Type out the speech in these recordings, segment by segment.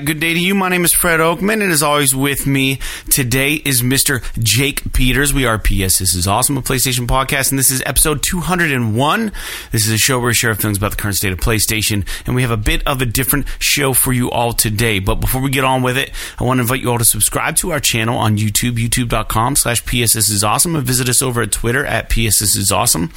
right, good day to you. My name is Fred Oakman, and as always, with me today is Mr. Jake Peters. We are PS. This is awesome, a PlayStation podcast, and this is episode 201. This is a show where we share feelings about the current state of PlayStation, and we have a bit of a different show for you all today. But before we get on with it, I want to invite you all to subscribe to our channel on YouTube, youtube.com slash PS. This is awesome, and visit us over at Twitter at PS. This is awesome.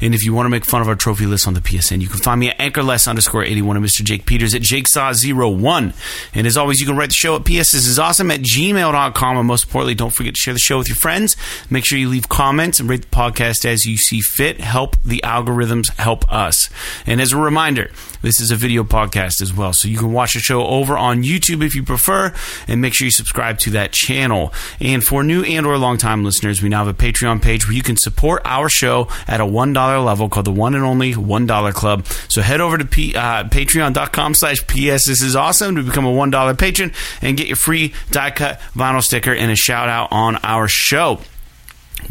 And if you want to make fun of our trophy list on the PSN, you can find me at anchorless underscore 81 and Mr. Jake Peters at jakesaw01. And as always, you can write the show at PS. This is awesome at gmail.com. And most importantly, don't forget to share the show with your friends. Make sure you leave comments and rate the podcast as you see fit. Help the algorithms help us. And as a reminder, this is a video podcast as well. So you can watch the show over on YouTube if you prefer, and make sure you subscribe to that channel. And for new and or long time listeners, we now have a Patreon page where you can support our show at a $1 level called the one and only $1 Club. So head over to P, uh, patreon.com slash PS. This is awesome to become a $1 patron and get your free die cut vinyl sticker and a shout out on our show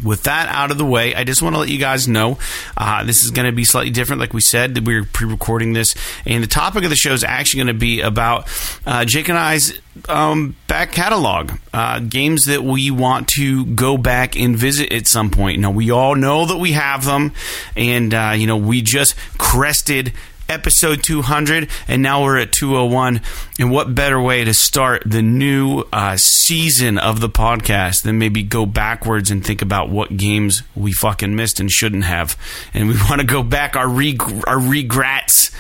with that out of the way, I just want to let you guys know uh, this is going to be slightly different. Like we said, that we are pre-recording this, and the topic of the show is actually going to be about uh, Jake and I's um, back catalog, uh, games that we want to go back and visit at some point. Now, we all know that we have them, and uh, you know we just crested episode 200, and now we're at 201. And what better way to start the new uh, season of the podcast than maybe go backwards and think about what games we fucking missed and shouldn't have? And we want to go back our, reg- our regrets.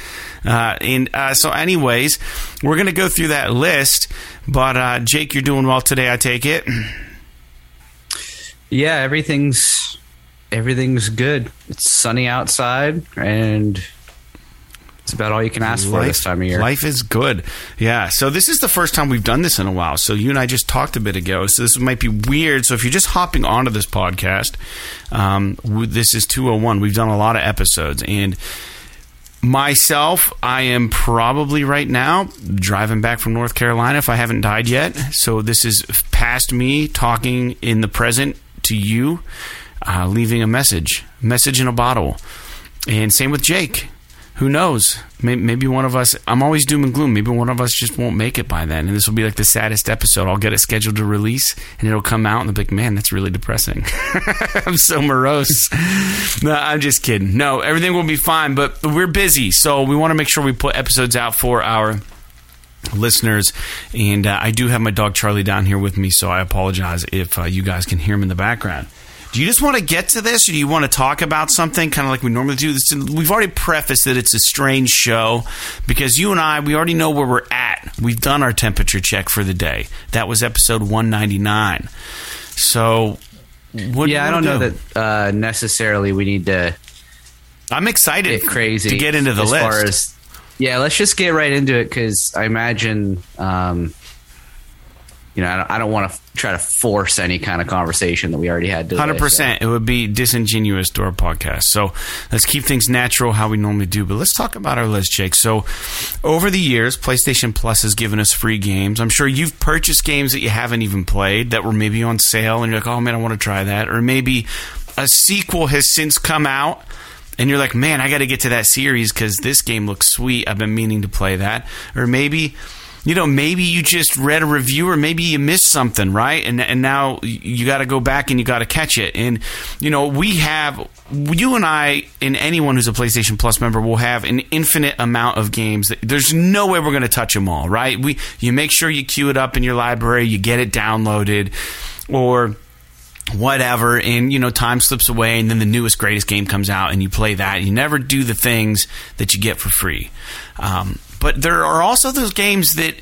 Uh, and uh, so, anyways, we're going to go through that list. But uh, Jake, you're doing well today, I take it. Yeah, everything's everything's good. It's sunny outside, and it's about all you can ask for this time of year. Life is good. Yeah. So this is the first time we've done this in a while. So you and I just talked a bit ago. So this might be weird. So if you're just hopping onto this podcast, um, this is 201. We've done a lot of episodes and myself, I am probably right now driving back from North Carolina if I haven't died yet. So this is past me talking in the present to you, uh, leaving a message, message in a bottle. And same with Jake who knows? Maybe one of us, I'm always doom and gloom. Maybe one of us just won't make it by then. And this will be like the saddest episode. I'll get it scheduled to release and it'll come out and they'll be like, man, that's really depressing. I'm so morose. no, I'm just kidding. No, everything will be fine, but we're busy. So we want to make sure we put episodes out for our listeners. And uh, I do have my dog Charlie down here with me, so I apologize if uh, you guys can hear him in the background. Do you just want to get to this, or do you want to talk about something kind of like we normally do? This, we've already prefaced that it's a strange show because you and I, we already know where we're at. We've done our temperature check for the day. That was episode 199. So, what yeah, do I don't do? know that uh, necessarily we need to. I'm excited get crazy to get into the as list. Far as, yeah, let's just get right into it because I imagine. Um, you know, I don't, don't want to f- try to force any kind of conversation that we already had. Hundred percent, it would be disingenuous to our podcast. So let's keep things natural, how we normally do. But let's talk about our list, Jake. So over the years, PlayStation Plus has given us free games. I'm sure you've purchased games that you haven't even played that were maybe on sale, and you're like, "Oh man, I want to try that." Or maybe a sequel has since come out. And you're like, man, I got to get to that series because this game looks sweet. I've been meaning to play that. Or maybe you know, maybe you just read a review or maybe you missed something, right? And and now you got to go back and you got to catch it. And you know, we have you and I and anyone who's a PlayStation Plus member will have an infinite amount of games. That, there's no way we're going to touch them all, right? We you make sure you queue it up in your library, you get it downloaded, or whatever and you know time slips away and then the newest greatest game comes out and you play that you never do the things that you get for free um, but there are also those games that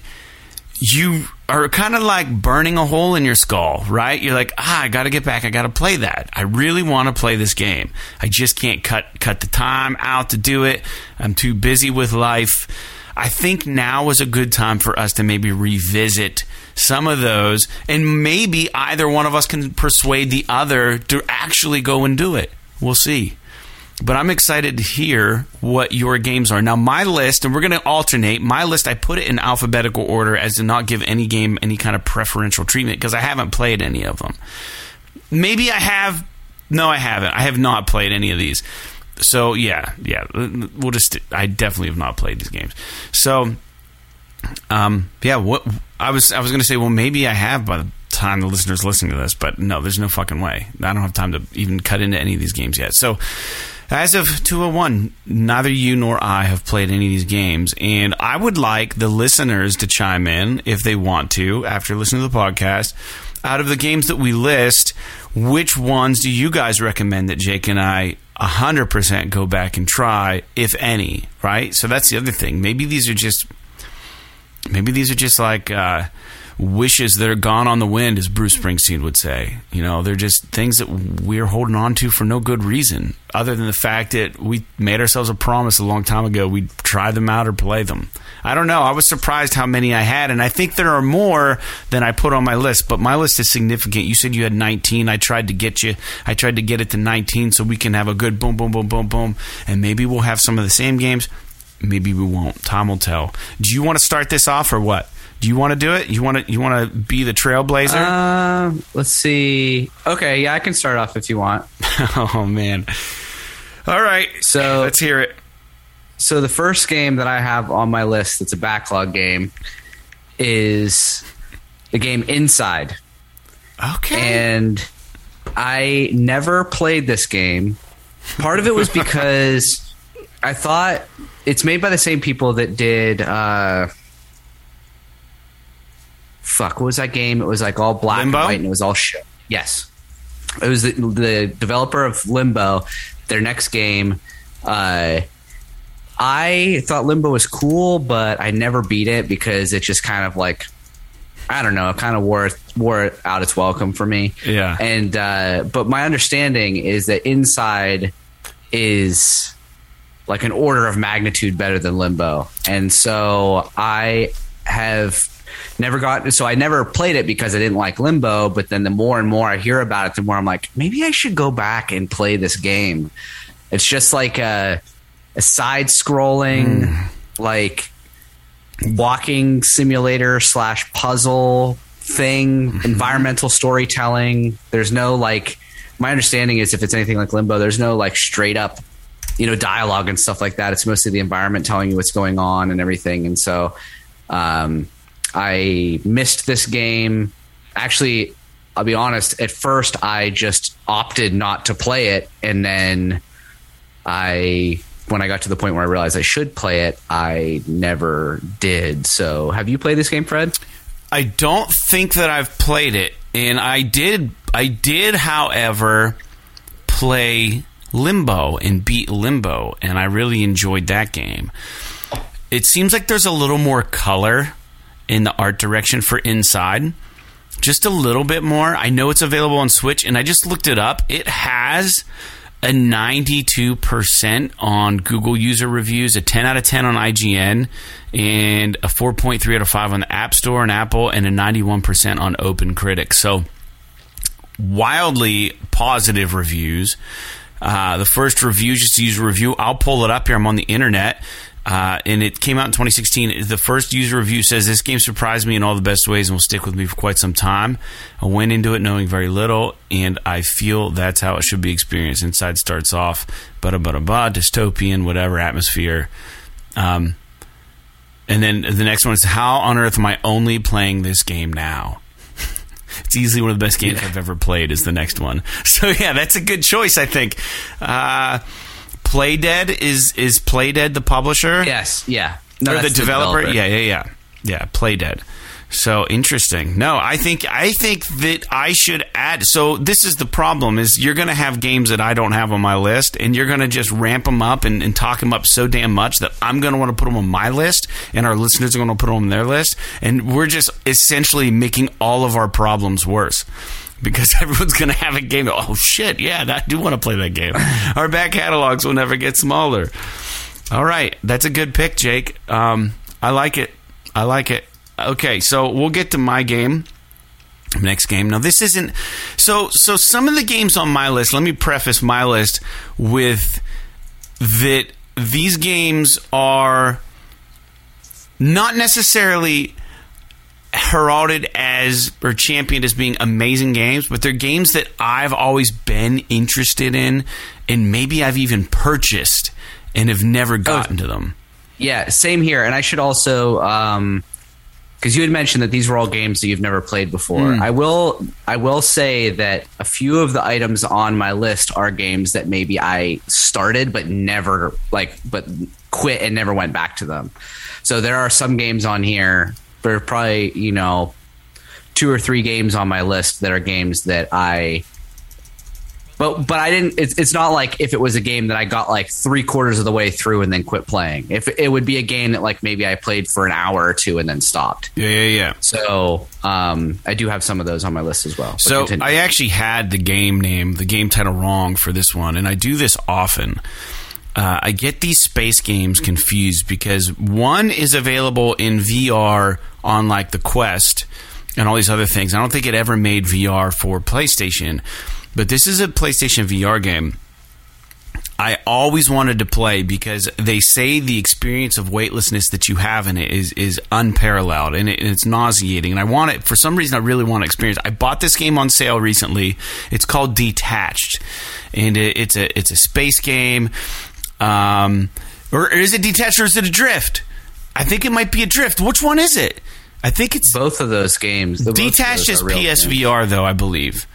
you are kind of like burning a hole in your skull, right? You're like, ah, I got to get back. I got to play that. I really want to play this game. I just can't cut cut the time out to do it. I'm too busy with life. I think now is a good time for us to maybe revisit some of those, and maybe either one of us can persuade the other to actually go and do it. We'll see but I'm excited to hear what your games are. Now, my list, and we're going to alternate. My list, I put it in alphabetical order as to not give any game any kind of preferential treatment because I haven't played any of them. Maybe I have. No, I haven't. I have not played any of these. So, yeah, yeah. We'll just. I definitely have not played these games. So, Um, yeah, what I was I was going to say, well, maybe I have by the time the listeners listening to this, but no, there's no fucking way. I don't have time to even cut into any of these games yet. So, as of 201, neither you nor I have played any of these games, and I would like the listeners to chime in if they want to after listening to the podcast. Out of the games that we list, which ones do you guys recommend that Jake and I 100% go back and try, if any, right? So that's the other thing. Maybe these are just maybe these are just like uh, wishes that are gone on the wind, as Bruce Springsteen would say. You know, they're just things that we're holding on to for no good reason, other than the fact that we made ourselves a promise a long time ago we'd try them out or play them. I don't know. I was surprised how many I had, and I think there are more than I put on my list. But my list is significant. You said you had 19. I tried to get you. I tried to get it to 19 so we can have a good boom, boom, boom, boom, boom, and maybe we'll have some of the same games. Maybe we won't. Time will tell. Do you want to start this off or what? You want to do it? You want to you want to be the trailblazer? Uh, let's see. Okay, yeah, I can start off if you want. oh man. All right. So let's hear it. So the first game that I have on my list that's a backlog game is the game Inside. Okay. And I never played this game. Part of it was because I thought it's made by the same people that did uh fuck, what was that game? It was like all black Limbo? and white and it was all shit. Yes. It was the, the developer of Limbo, their next game. Uh I thought Limbo was cool, but I never beat it because it just kind of like I don't know, kind of wore wore out its welcome for me. Yeah. And uh, but my understanding is that Inside is like an order of magnitude better than Limbo, and so I have never got so I never played it because I didn't like Limbo. But then the more and more I hear about it, the more I'm like, maybe I should go back and play this game. It's just like a, a side scrolling like walking simulator slash puzzle thing, environmental storytelling. There's no like my understanding is if it's anything like Limbo, there's no like straight up, you know, dialogue and stuff like that. It's mostly the environment telling you what's going on and everything. And so um, I missed this game. Actually, I'll be honest, at first I just opted not to play it and then I when I got to the point where I realized I should play it, I never did. So, have you played this game, Fred? I don't think that I've played it, and I did. I did, however, play Limbo and beat Limbo, and I really enjoyed that game. It seems like there's a little more color in the art direction for Inside, just a little bit more. I know it's available on Switch, and I just looked it up. It has a 92% on Google user reviews, a 10 out of 10 on IGN, and a 4.3 out of 5 on the App Store and Apple, and a 91% on Open Critic. So, wildly positive reviews. Uh, the first review, just to use a review, I'll pull it up here. I'm on the internet. Uh, and it came out in 2016. The first user review says this game surprised me in all the best ways and will stick with me for quite some time. I went into it knowing very little, and I feel that's how it should be experienced. Inside starts off, bada bada bada, dystopian, whatever atmosphere. Um, and then the next one is how on earth am I only playing this game now? it's easily one of the best games I've ever played. Is the next one. So yeah, that's a good choice, I think. Uh, Playdead is is Playdead the publisher? Yes, yeah. No, or the developer? developer. Yeah, yeah, yeah, yeah. Playdead. So interesting. No, I think I think that I should add. So this is the problem: is you're going to have games that I don't have on my list, and you're going to just ramp them up and, and talk them up so damn much that I'm going to want to put them on my list, and our listeners are going to put them on their list, and we're just essentially making all of our problems worse because everyone's going to have a game. Oh shit, yeah, I do want to play that game. Our back catalogs will never get smaller. All right, that's a good pick, Jake. Um, I like it. I like it. Okay, so we'll get to my game. Next game. Now this isn't so. So some of the games on my list. Let me preface my list with that. These games are not necessarily heralded as or championed as being amazing games, but they're games that I've always been interested in, and maybe I've even purchased and have never gotten to them. Yeah, same here. And I should also um, because you had mentioned that these were all games that you've never played before. I will I will say that a few of the items on my list are games that maybe I started but never like but quit and never went back to them. So there are some games on here. There are probably you know two or three games on my list that are games that I but but I didn't. It's it's not like if it was a game that I got like three quarters of the way through and then quit playing. If it would be a game that like maybe I played for an hour or two and then stopped. Yeah, yeah, yeah. So um, I do have some of those on my list as well. So continue. I actually had the game name, the game title wrong for this one, and I do this often. Uh, I get these space games confused because one is available in VR on like the Quest and all these other things. I don't think it ever made VR for PlayStation, but this is a PlayStation VR game. I always wanted to play because they say the experience of weightlessness that you have in it is is unparalleled and, it, and it's nauseating. And I want it for some reason. I really want to experience. I bought this game on sale recently. It's called Detached, and it, it's a it's a space game. Um, or is it detached or is it adrift? I think it might be adrift. Which one is it? I think it's both of those games. the- detached is real games. PSVR though. I believe.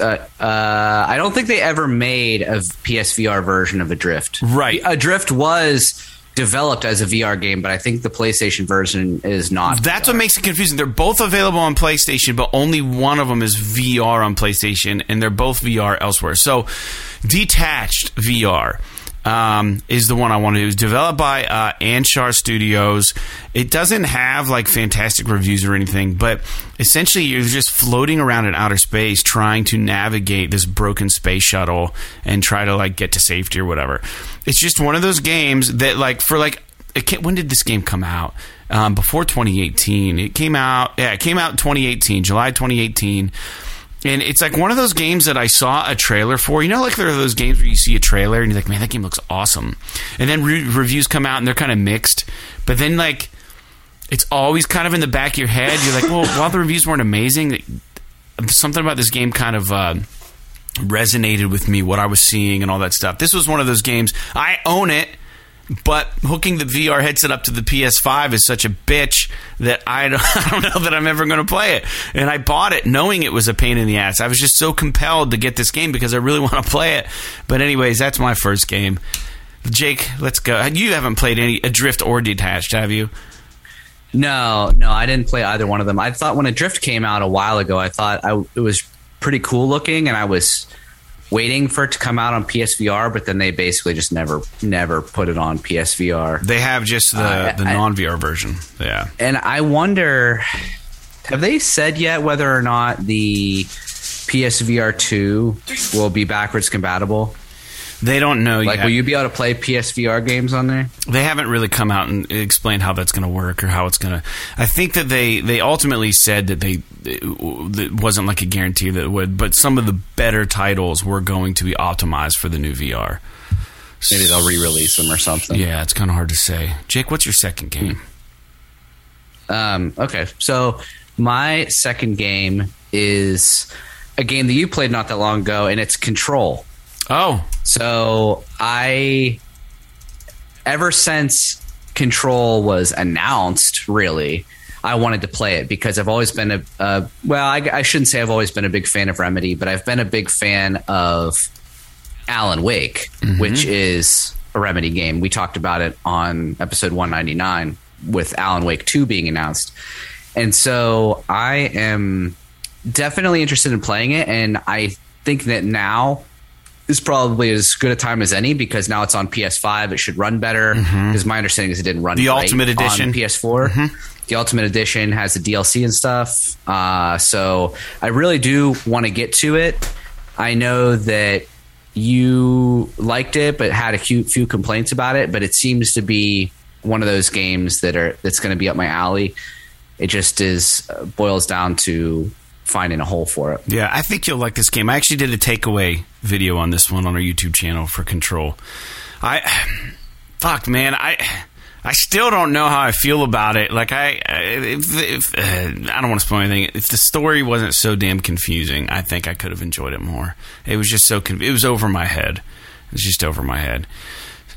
Uh, uh, I don't think they ever made a PSVR version of Adrift. Right. Adrift was developed as a VR game, but I think the PlayStation version is not. That's what makes it confusing. They're both available on PlayStation, but only one of them is VR on PlayStation, and they're both VR elsewhere. So, Detached VR um, is the one I want to do. It's developed by uh, Anshar Studios. It doesn't have like fantastic reviews or anything, but essentially you're just floating around in outer space trying to navigate this broken space shuttle and try to like get to safety or whatever. It's just one of those games that like for like when did this game come out? Um, before 2018. It came out. Yeah, it came out in 2018, July 2018. And it's like one of those games that I saw a trailer for. You know, like there are those games where you see a trailer and you're like, man, that game looks awesome. And then re- reviews come out and they're kind of mixed. But then, like, it's always kind of in the back of your head. You're like, well, while the reviews weren't amazing, something about this game kind of. Uh, resonated with me what I was seeing and all that stuff. This was one of those games. I own it, but hooking the VR headset up to the PS5 is such a bitch that I don't, I don't know that I'm ever going to play it. And I bought it knowing it was a pain in the ass. I was just so compelled to get this game because I really want to play it. But anyways, that's my first game. Jake, let's go. You haven't played any Adrift or Detached, have you? No, no, I didn't play either one of them. I thought when Adrift came out a while ago, I thought I, it was pretty cool looking, and I was waiting for it to come out on PSVR, but then they basically just never, never put it on PSVR. They have just the, Uh, the non VR version. Yeah. And I wonder, have they said yet whether or not the PSVR two will be backwards compatible? They don't know Like, yet. will you be able to play PSVR games on there? they haven't really come out and explained how that's going to work or how it's going to. I think that they they ultimately said that they it wasn't like a guarantee that it would, but some of the better titles were going to be optimized for the new VR. Maybe they'll re-release them or something. Yeah, it's kind of hard to say. Jake, what's your second game? Um, okay, so my second game is a game that you played not that long ago, and it's Control. Oh, So I, ever since Control was announced, really, I wanted to play it because I've always been a, uh, well, I, I shouldn't say I've always been a big fan of Remedy, but I've been a big fan of Alan Wake, which is a Remedy game. We talked about it on episode 199 with Alan Wake 2 being announced. And so I am definitely interested in playing it. And I think that now is probably as good a time as any because now it's on PS5. It should run better. Because my understanding is it didn't run The Ultimate on Edition. PS4. The Ultimate Edition has the DLC and stuff. Uh, so I really do want to get to it. I know that you liked it, but had a few, few complaints about it. But it seems to be one of those games that are that's going to be up my alley. It just is uh, boils down to finding a hole for it. yeah, I think you'll like this game. I actually did a takeaway video on this one on our YouTube channel for Control. I, fuck, man, I. I still don't know how I feel about it. Like I, if, if, uh, I don't want to spoil anything. If the story wasn't so damn confusing, I think I could have enjoyed it more. It was just so it was over my head. It was just over my head.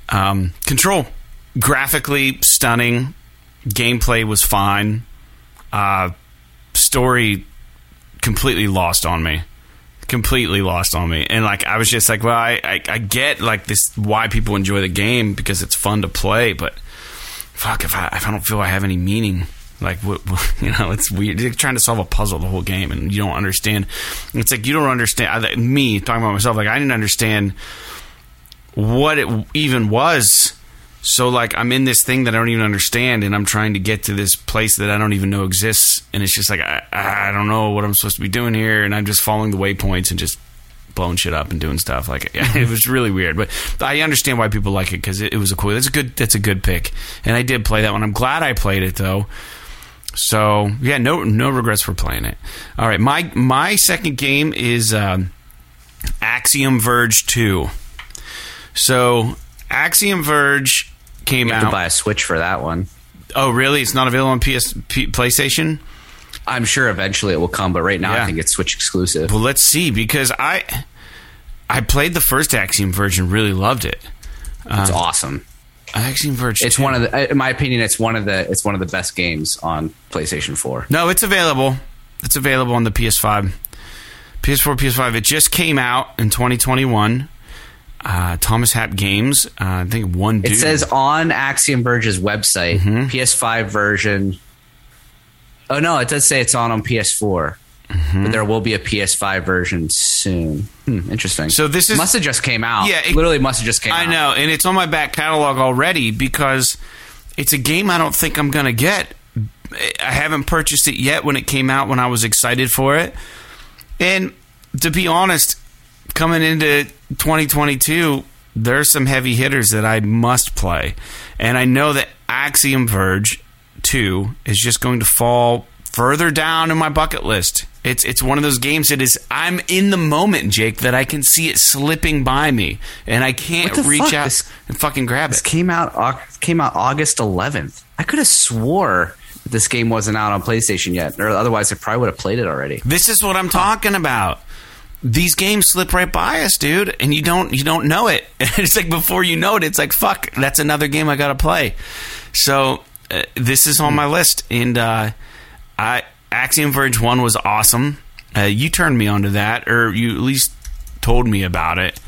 Um, Control, graphically stunning. Gameplay was fine. Uh, story completely lost on me. Completely lost on me. And like i was just like well I, I, I get like this why people enjoy the game because it's fun to play but fuck if i if i don't feel i have any meaning like what, what- you know it's weird. You're trying to solve a puzzle the whole game and you don't understand. It's like you don't understand I, me talking about myself like i didn't understand what it even was so like I'm in this thing that I don't even understand, and I'm trying to get to this place that I don't even know exists, and it's just like I, I don't know what I'm supposed to be doing here, and I'm just following the waypoints and just blowing shit up and doing stuff. Like it was really weird, but I understand why people like it because it, it was a cool. That's a good. That's a good pick, and I did play that one. I'm glad I played it though. So yeah, no no regrets for playing it. All right, my my second game is um, Axiom Verge two. So Axiom Verge came You have to out. buy a Switch for that one. Oh, really? It's not available on PS P, PlayStation. I'm sure eventually it will come, but right now Yeah. I think it's Switch exclusive. Well, let's see because I I played the first Axiom Verge and really loved it. It's uh, awesome. Axiom Verge. It's 2. one of the, in my opinion, it's one of the, it's one of the best games on PlayStation 4. No, it's available. It's available on the PS5, PS4, PS5. It just came out in 2021. Uh, Thomas Happ Games. Uh, I think one. Dude. It says on Axiom Verge's website, Mm-hmm. PS5 version. Oh no, it does say it's on on PS4, Mm-hmm. but there will be a PS5 version soon. Hmm, interesting. So this is- must have just came out. Yeah, it- literally must have just came out. I out. know, and it's on my back catalog already because it's a game I don't think I'm gonna get. I haven't purchased it yet. When it came out, when I was excited for it, and to be honest, coming into 2022, there's some heavy hitters that I must play, and I know that Axiom Verge 2 is just going to fall further down in my bucket list. It's it's one of those games that is I'm in the moment, Jake, that I can see it slipping by me, and I can't reach fuck? out This- and fucking grab This it. came out came out August 11th. I could have swore this game wasn't out on PlayStation yet, or otherwise I probably would have played it already. This is what I'm talking about. These games slip right by us, dude, and you don't you don't know it. it's like before you know it, it's like fuck, that's another game I got to play. So uh, this is on my list, and uh, I Axiom Verge One was awesome. Uh, you turned me onto that, or you at least told me about it,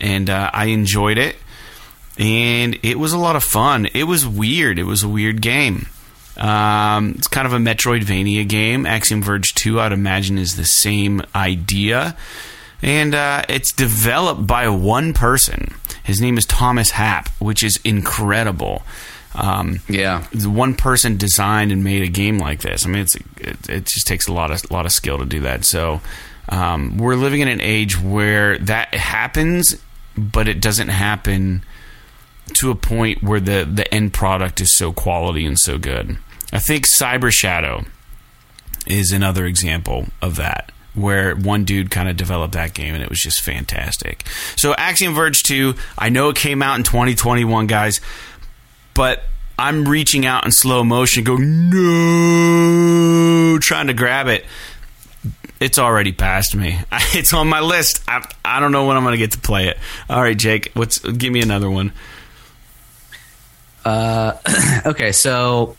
and uh, I enjoyed it. And it was a lot of fun. It was weird. It was a weird game. Um, it's kind of a Metroidvania game. Axiom Verge 2, I'd imagine, is the same idea. And uh, it's developed by one person. His name is Thomas Happ, which is incredible. Um, Yeah. one person designed and made a game like this. I mean, it's it, it just takes a lot of lot of skill to do that. So um, we're living in an age where that happens, but it doesn't happen to a point where the the end product is so quality and so good. I think Cyber Shadow is another example of that. Where one dude kind of developed that game and it was just fantastic. So, Axiom Verge 2, I know it came out in 2021, guys but I'm reaching out in slow motion, going no, trying to grab it. It's already past me. It's on my list. I, I don't know when I'm going to get to play it. All right, Jake, what's give me another one. Uh, okay, so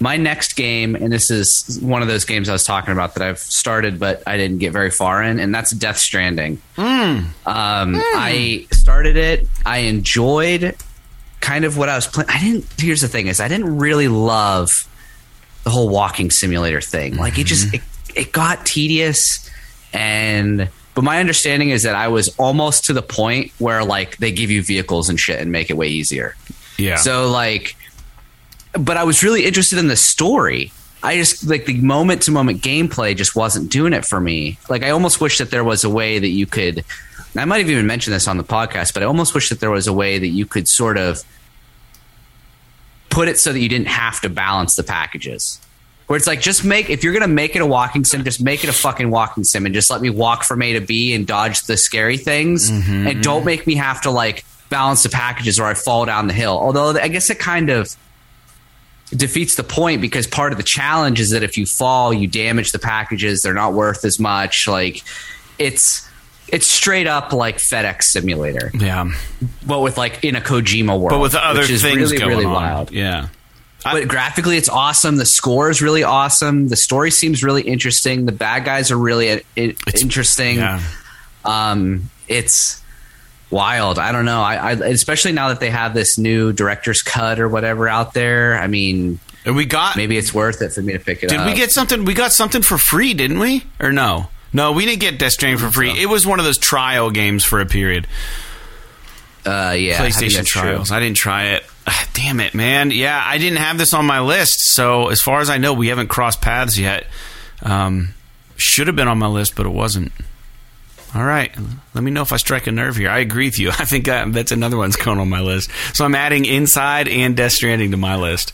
my next game, and this is one of those games I was talking about that I've started, but I didn't get very far in, and that's Death Stranding. Hmm. Um, hmm. I started it. I enjoyed kind of what I was playing. I didn't. Here's the thing: is I didn't really love the whole walking simulator thing. Like it just mm-hmm. it, it got tedious, and but my understanding is that I was almost to the point where like they give you vehicles and shit and make it way easier. Yeah. So like, but I was really interested in the story. I just like the moment to moment gameplay just wasn't doing it for me. Like I almost wish that there was a way that you could. I might have even mentioned this on the podcast, but I almost wish that there was a way that you could sort of put it so that you didn't have to balance the packages. Where it's like, just make if you're gonna make it a walking sim, just make it a fucking walking sim, and just let me walk from A to B and dodge the scary things, mm-hmm. and don't make me have to like balance the packages or I fall down the hill. Although I guess it kind of defeats the point because part of the challenge is that if you fall, you damage the packages. They're not worth as much. Like it's it's straight up like FedEx Simulator, yeah. but with like in a Kojima world, But with other which is things really going really on. wild. Yeah. but graphically it's awesome. The score is really awesome. The story seems really interesting. The bad guys are really uh, interesting. Yeah. Um, it's wild. I don't know. I, I especially now that they have this new director's cut or whatever out there. I mean, And we got maybe it's worth it for me to pick it Did up. Did we get something? We got something for free, didn't we? Or no? No, we didn't get Death Stranding for free. It was one of those trial games for a period. uh, yeah, I PlayStation true. trials. I didn't try it. Ah, Damn it, man. Yeah, I didn't have this on my list. So as far as I know, we haven't crossed paths yet. Um, should have been on my list, but it wasn't. All right. Let me know if I strike a nerve here. I agree with you. I think uh, that's another one's going on my list. So I'm adding Inside and Death Stranding to my list.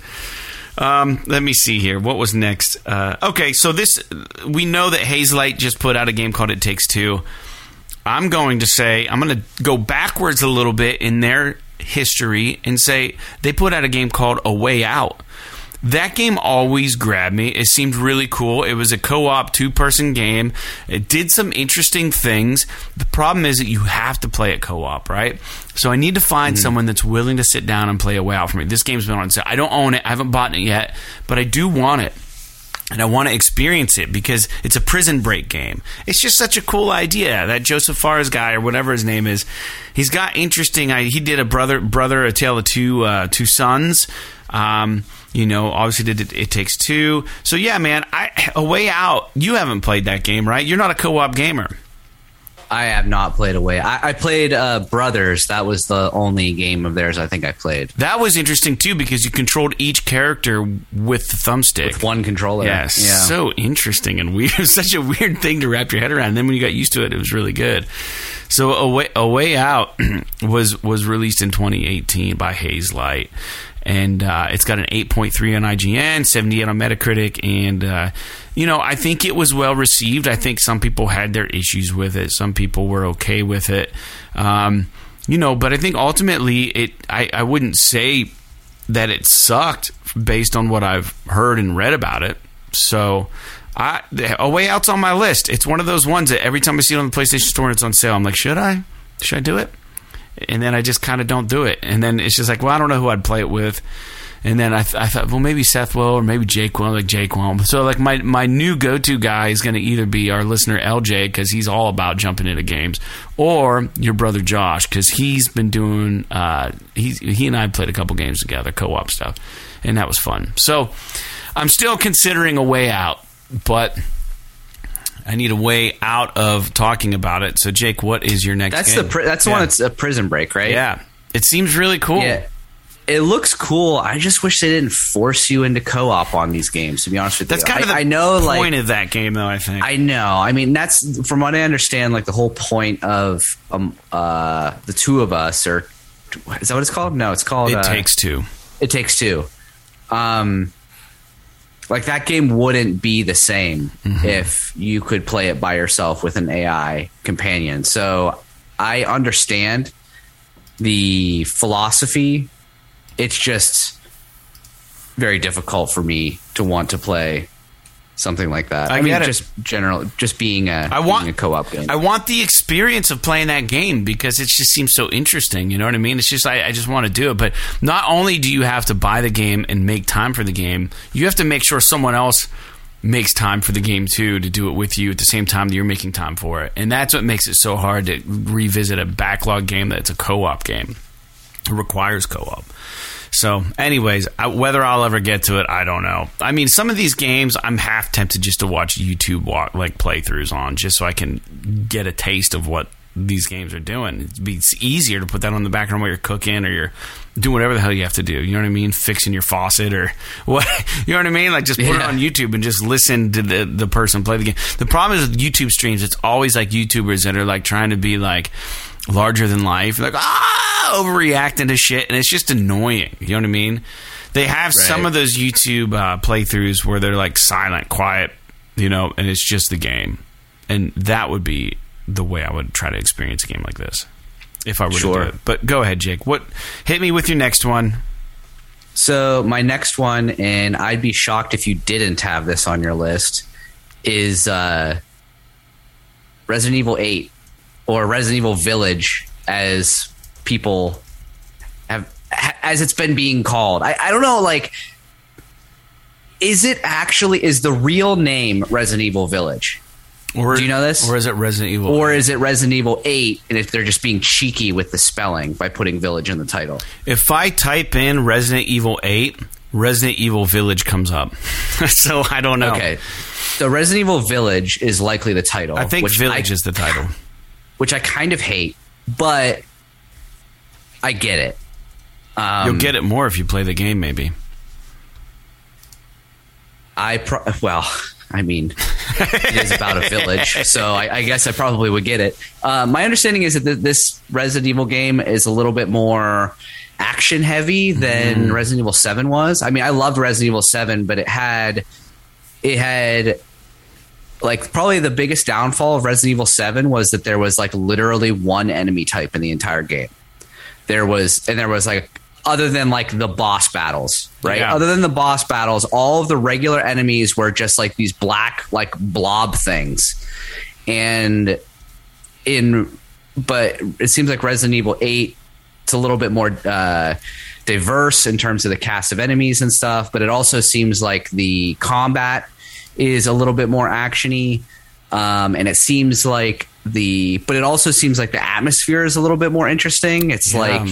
Um, let me see here. What was next? Uh, okay, so this we know that Hazelight just put out a game called It Takes Two. I'm going to say I'm going to go backwards a little bit in their history and say they put out a game called A Way Out. That game always grabbed me. It seemed really cool. It was a co-op two-person game. It did some interesting things. The problem is that you have to play it co-op, right? So I need to find mm-hmm. someone that's willing to sit down and play A Way Out for me. This game's been on sale. I don't own it. I haven't bought it yet, but I do want it and I want to experience it because it's a prison break game. It's just such a cool idea. That Josef Fares guy or whatever his name is, he's got interesting. I, he did a brother, brother, a tale of two, uh, two sons. Um, you know, obviously did it, it takes two. So yeah, man, I, a way out. You haven't played that game, right? You're not a co-op gamer. I have not played away. I, I played uh, Brothers. That was the only game of theirs I think I played. That was interesting too because you controlled each character with the thumbstick. With one controller. Yes, Yeah. so interesting and weird. Such a weird thing to wrap your head around. And then when you got used to it, it was really good. So a way, a way out was was released in 2018 by Hazelight, and uh, it's got an 8.3 on IGN, 78 on Metacritic, and uh, you know I think it was well received. I think some people had their issues with it. Some people were okay with it. Um, you know, but I think ultimately it. I, I wouldn't say that it sucked based on what I've heard and read about it. So, I a way out's on my list. It's one of those ones that every time I see it on the PlayStation Store and it's on sale, I'm like, should I? Should I do it? And then I just kind of don't do it. And then it's just like, well, I don't know who I'd play it with. And then I, th- I thought, well, maybe Seth will, or maybe Jake will, like Jake won't. So, like, my, my new go to guy is going to either be our listener LJ, because he's all about jumping into games, or your brother Josh, because he's been doing, uh, he's, he and I played a couple games together, co op stuff, and that was fun. So, I'm still considering a way out, but I need a way out of talking about it. So, Jake, what is your next That's game? the pri- that's the one that's a prison break, right? Yeah. It seems really cool. Yeah. It looks cool. I just wish they didn't force you into co-op on these games. To be honest with That's you, that's kind I, of the I know, point like of that game, though. I think. I know. I mean, that's from what I understand. Like the whole point of um uh the two of us, or is that what it's called? No, it's called. it uh, takes two. It takes two. Um, like that game wouldn't be the same Mm-hmm. if you could play it by yourself with an AI companion. So I understand the philosophy. It's just very difficult for me to want to play something like that. I I, mean, it. just general, just being a I want being a co-op game. I want the experience of playing that game because it just seems so interesting. You know what I mean? It's just I, I just want to do it. But not only do you have to buy the game and make time for the game, you have to make sure someone else makes time for the game too to do it with you at the same time that you're making time for it. And that's what makes it so hard to revisit a backlog game that's a co-op game. It requires co-op. So, anyways, I, whether I'll ever get to it, I don't know. I mean, some of these games, I'm half tempted just to watch YouTube walk, like playthroughs on, just so I can get a taste of what these games are doing. It'd be it's easier to put that on the background while you're cooking or you're doing whatever the hell you have to do. You know what I mean? Fixing your faucet or what? You know what I mean? Like just put it on YouTube and just listen to the the person play the game. The problem is with YouTube streams, it's always like YouTubers that are like trying to be like larger than life, like ah, overreacting to shit, and it's just annoying. You know what I mean? They have some of those YouTube uh, playthroughs where they're like silent, quiet, you know, and it's just the game, and that would be the way I would try to experience a game like this if I were Sure. to do it. But go ahead, Jake. What hit me with your next one? So my next one, and I'd be shocked if you didn't have this on your list, is uh, Resident Evil Eight or Resident Evil Village, as people have, as it's been being called. I, I don't know, like is it actually is the real name Resident Evil Village? Or, Do you know this? Or is it Resident Evil? Or is it Resident Evil 8 and if they're just being cheeky with the spelling by putting Village in the title? if I type in Resident Evil 8, Resident Evil Village comes up. so I don't know. Okay. So Resident Evil Village is likely the title. I think which Village I, is the title. Which I kind of hate, but I get it. Um, You'll get it more if you play the game, maybe. I pro- well, I mean, it is about a village, so I, I guess I probably would get it. Uh, my understanding is that th- this Resident Evil game is a little bit more action heavy than Mm-hmm. Resident Evil Seven was. I mean, I loved Resident Evil Seven, but it had it had like probably the biggest downfall of Resident Evil 7 was that there was like literally one enemy type in the entire game. There was and there was like other than like the boss battles, right? Yeah. Other than the boss battles, all of the regular enemies were just like these black like blob things. And in but it seems like Resident Evil 8 it's a little bit more uh diverse in terms of the cast of enemies and stuff, but it also seems like the combat is a little bit more actiony, um, and it seems like the, but it also seems like the atmosphere is a little bit more interesting. It's Yeah. like,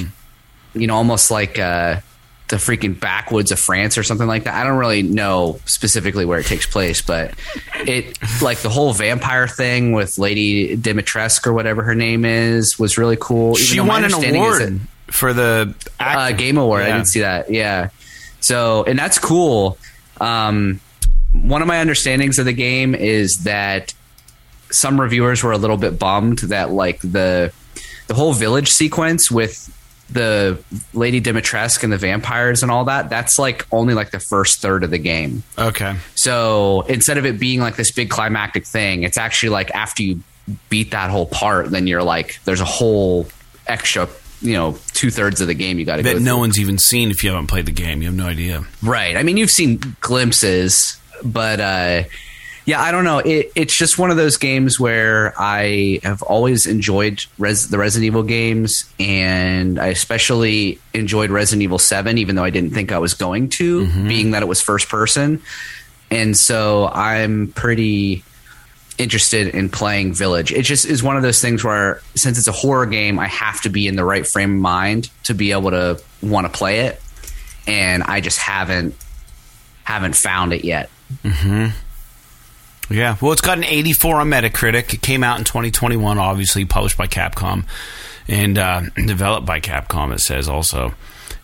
you know, almost like uh, the freaking backwoods of France or something like that. I don't really know specifically where it takes place, but it like the whole vampire thing with Lady Dimitrescu or whatever her name is was really cool. Even She won an award that- for the uh. Game Award. I didn't see that. Yeah. So, and that's cool. Um, one of my understandings of the game is that some reviewers were a little bit bummed that like the the whole village sequence with the Lady Dimitrescu and the vampires and all that. That's like only like the first third of the game. Okay. So instead of it being like this big climactic thing, it's actually like after you beat that whole part, then you're like, there's a whole extra, you know, two thirds of the game you got to go That through. no one's even seen if you haven't played the game. You have no idea. Right. I mean, you've seen glimpses, but uh, yeah, I don't know. It, it's just one of those games where I have always enjoyed Res- the Resident Evil games, and I especially enjoyed Resident Evil 7, even though I didn't think I was going to, being that it was first person. And so I'm pretty interested in playing Village. It just is one of those things where, since it's a horror game, I have to be in the right frame of mind to be able to want to play it, and I just haven't haven't found it yet. Yeah. Well, it's got an 84 on Metacritic. It came out in 2021, obviously published by Capcom and uh, developed by Capcom. It says also.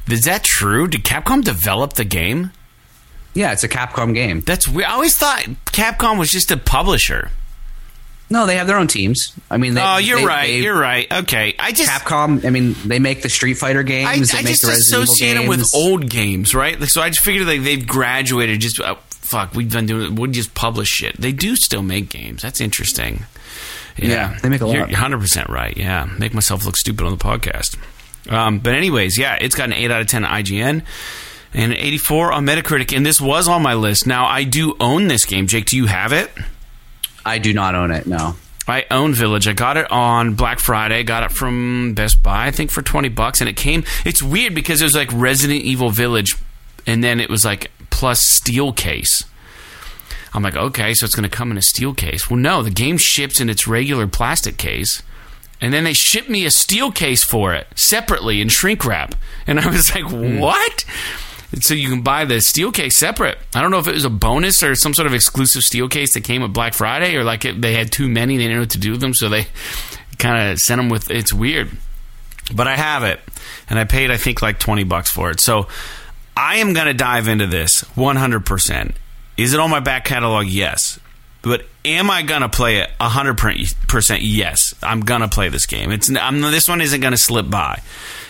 Is that true? Did Capcom develop the game? Yeah, it's a Capcom game. That's. I always thought Capcom was just a publisher. No, they have their own teams. I mean, they, oh, you're they- right. they- You're right. Okay. I just Capcom. I mean, they make the Street Fighter games. I they make just associate them with old games, right? So I just figured like they've graduated. Just uh, fuck, we've been doing. We just publish shit. They do still make games. That's interesting. Yeah, they make a lot. You're 100 percent right. Yeah, make myself look stupid on the podcast. Um, but anyways, yeah, it's got an eight out of ten on IGN and an 84 on Metacritic, and this was on my list. Now I do own this game. Jake, do you have it? I do not own it. No. I own Village. I got it on Black Friday. Got it from Best Buy, I think, for twenty bucks. And it came. It's weird because it was like Resident Evil Village, and then it was like plus steel case. I'm like, okay, so it's going to come in a steel case. Well, no, the game ships in its regular plastic case, and then they shipped me a steel case for it separately in shrink wrap, and I was like, hmm. what? So you can buy the steel case separate. I don't know if it was a bonus or some sort of exclusive steel case that came with Black Friday, or like it, they had too many, they didn't know what to do with them, so they kind of sent them with. It's weird, but I have it, and I paid I think like twenty bucks for it. So I am going to dive into this one hundred percent. Is it on my back catalog? Yes. But am I gonna play it? hundred percent. Yes, I'm gonna play this game. It's I'm, this one isn't gonna slip by.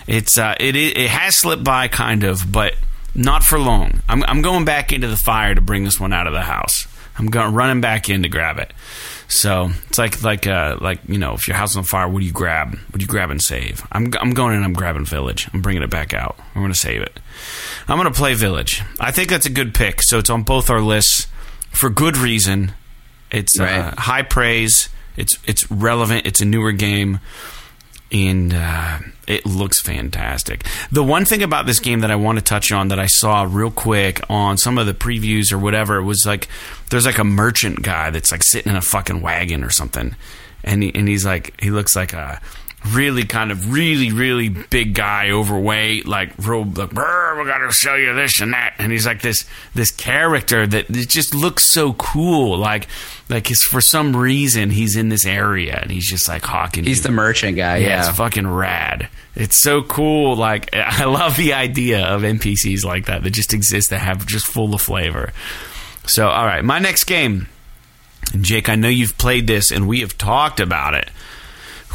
It's uh, it it has slipped by kind of, but not for long. I'm I'm going back into the fire to bring this one out of the house. I'm going running back in to grab it. So it's like like uh like you know if your house is on fire, what do you grab? What do you grab and save? I'm I'm going in. I'm grabbing Village. I'm bringing it back out. I'm going to save it. I'm going to play Village. I think that's a good pick. So it's on both our lists for good reason. It's uh, high praise. It's it's relevant. It's a newer game. And uh, it looks fantastic. The one thing about this game that I want to touch on that I saw real quick on some of the previews or whatever was like there's like a merchant guy that's like sitting in a fucking wagon or something, and he, and he's like he looks like a really kind of really really big guy overweight like real like "Brr, we gotta show you this and that and he's like this this character that it just looks so cool like like his, for some reason he's in this area and he's just like hawking He's you. the merchant guy. yeah, Yeah. it's fucking rad it's so cool like i love the idea of npcs like that that just exist that have just full of flavor so all right my next game and jake i know you've played this and we have talked about it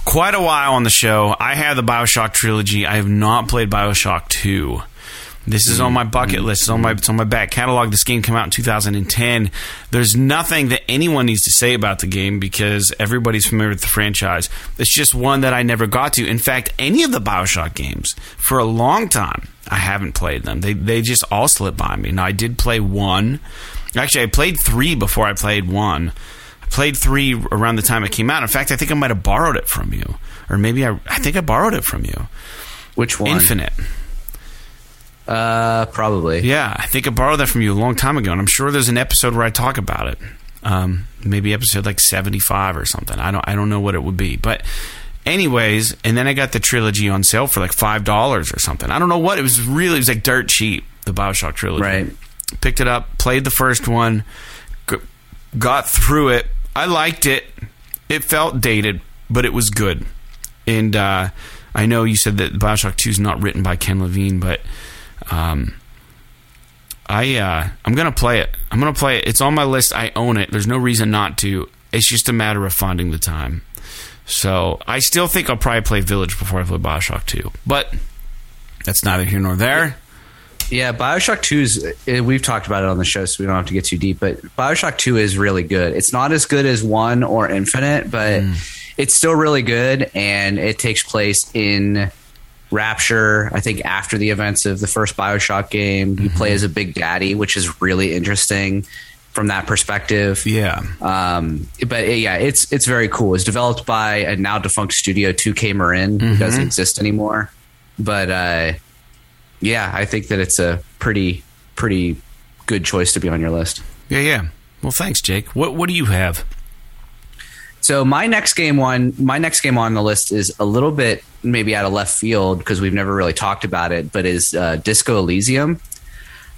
quite a while on the show. I have the Bioshock trilogy. I have not played Bioshock 2. This is on my bucket list. It's on my it's on my back catalog. This game came out in 2010. There's nothing that anyone needs to say about the game because everybody's familiar with the franchise. It's just one that I never got to. In fact, any of the BioShock games for a long time, I haven't played them. They they just all slipped by me. Now I did play one. Actually, I played 3 before I played 1 played three around the time it came out. In fact, I think I might have borrowed it from you, or maybe I I think I borrowed it from you. Which one? Infinite. Uh, probably. Yeah, I think I borrowed that from you a long time ago, and I'm sure there's an episode where I talk about it. Um, maybe episode like 75 or something. I don't I don't know what it would be, but anyways, and then I got the trilogy on sale for like five dollars or something. I don't know what it was. Really, it was like dirt cheap. The Bioshock trilogy. Right. Picked it up, played the first one, got through it. I liked it. It felt dated, but it was good. And uh, I know you said that Bioshock Two is not written by Ken Levine, but um, I uh, I'm gonna play it. I'm gonna play it. It's on my list. I own it. There's no reason not to. It's just a matter of finding the time. So I still think I'll probably play Village before I play Bioshock Two, but that's neither here nor there. Yeah, Bioshock 2 is, uh, we've talked about it on the show, so we don't have to get too deep, but Bioshock 2 is really good. It's not as good as 1 or Infinite, but it's still really good, and it takes place in Rapture, I think, after the events of the first Bioshock game. You play as a Big Daddy, which is really interesting from that perspective. Yeah. Um, but uh, yeah, it's it's very cool. It's developed by a now defunct studio, 2K Marin, who doesn't exist anymore. But uh, yeah, I think that it's a pretty pretty good choice to be on your list. Yeah, yeah. Well, thanks, Jake. What what do you have? So my next game one, my next game on the list is a little bit maybe out of left field because we've never really talked about it, but is uh, Disco Elysium.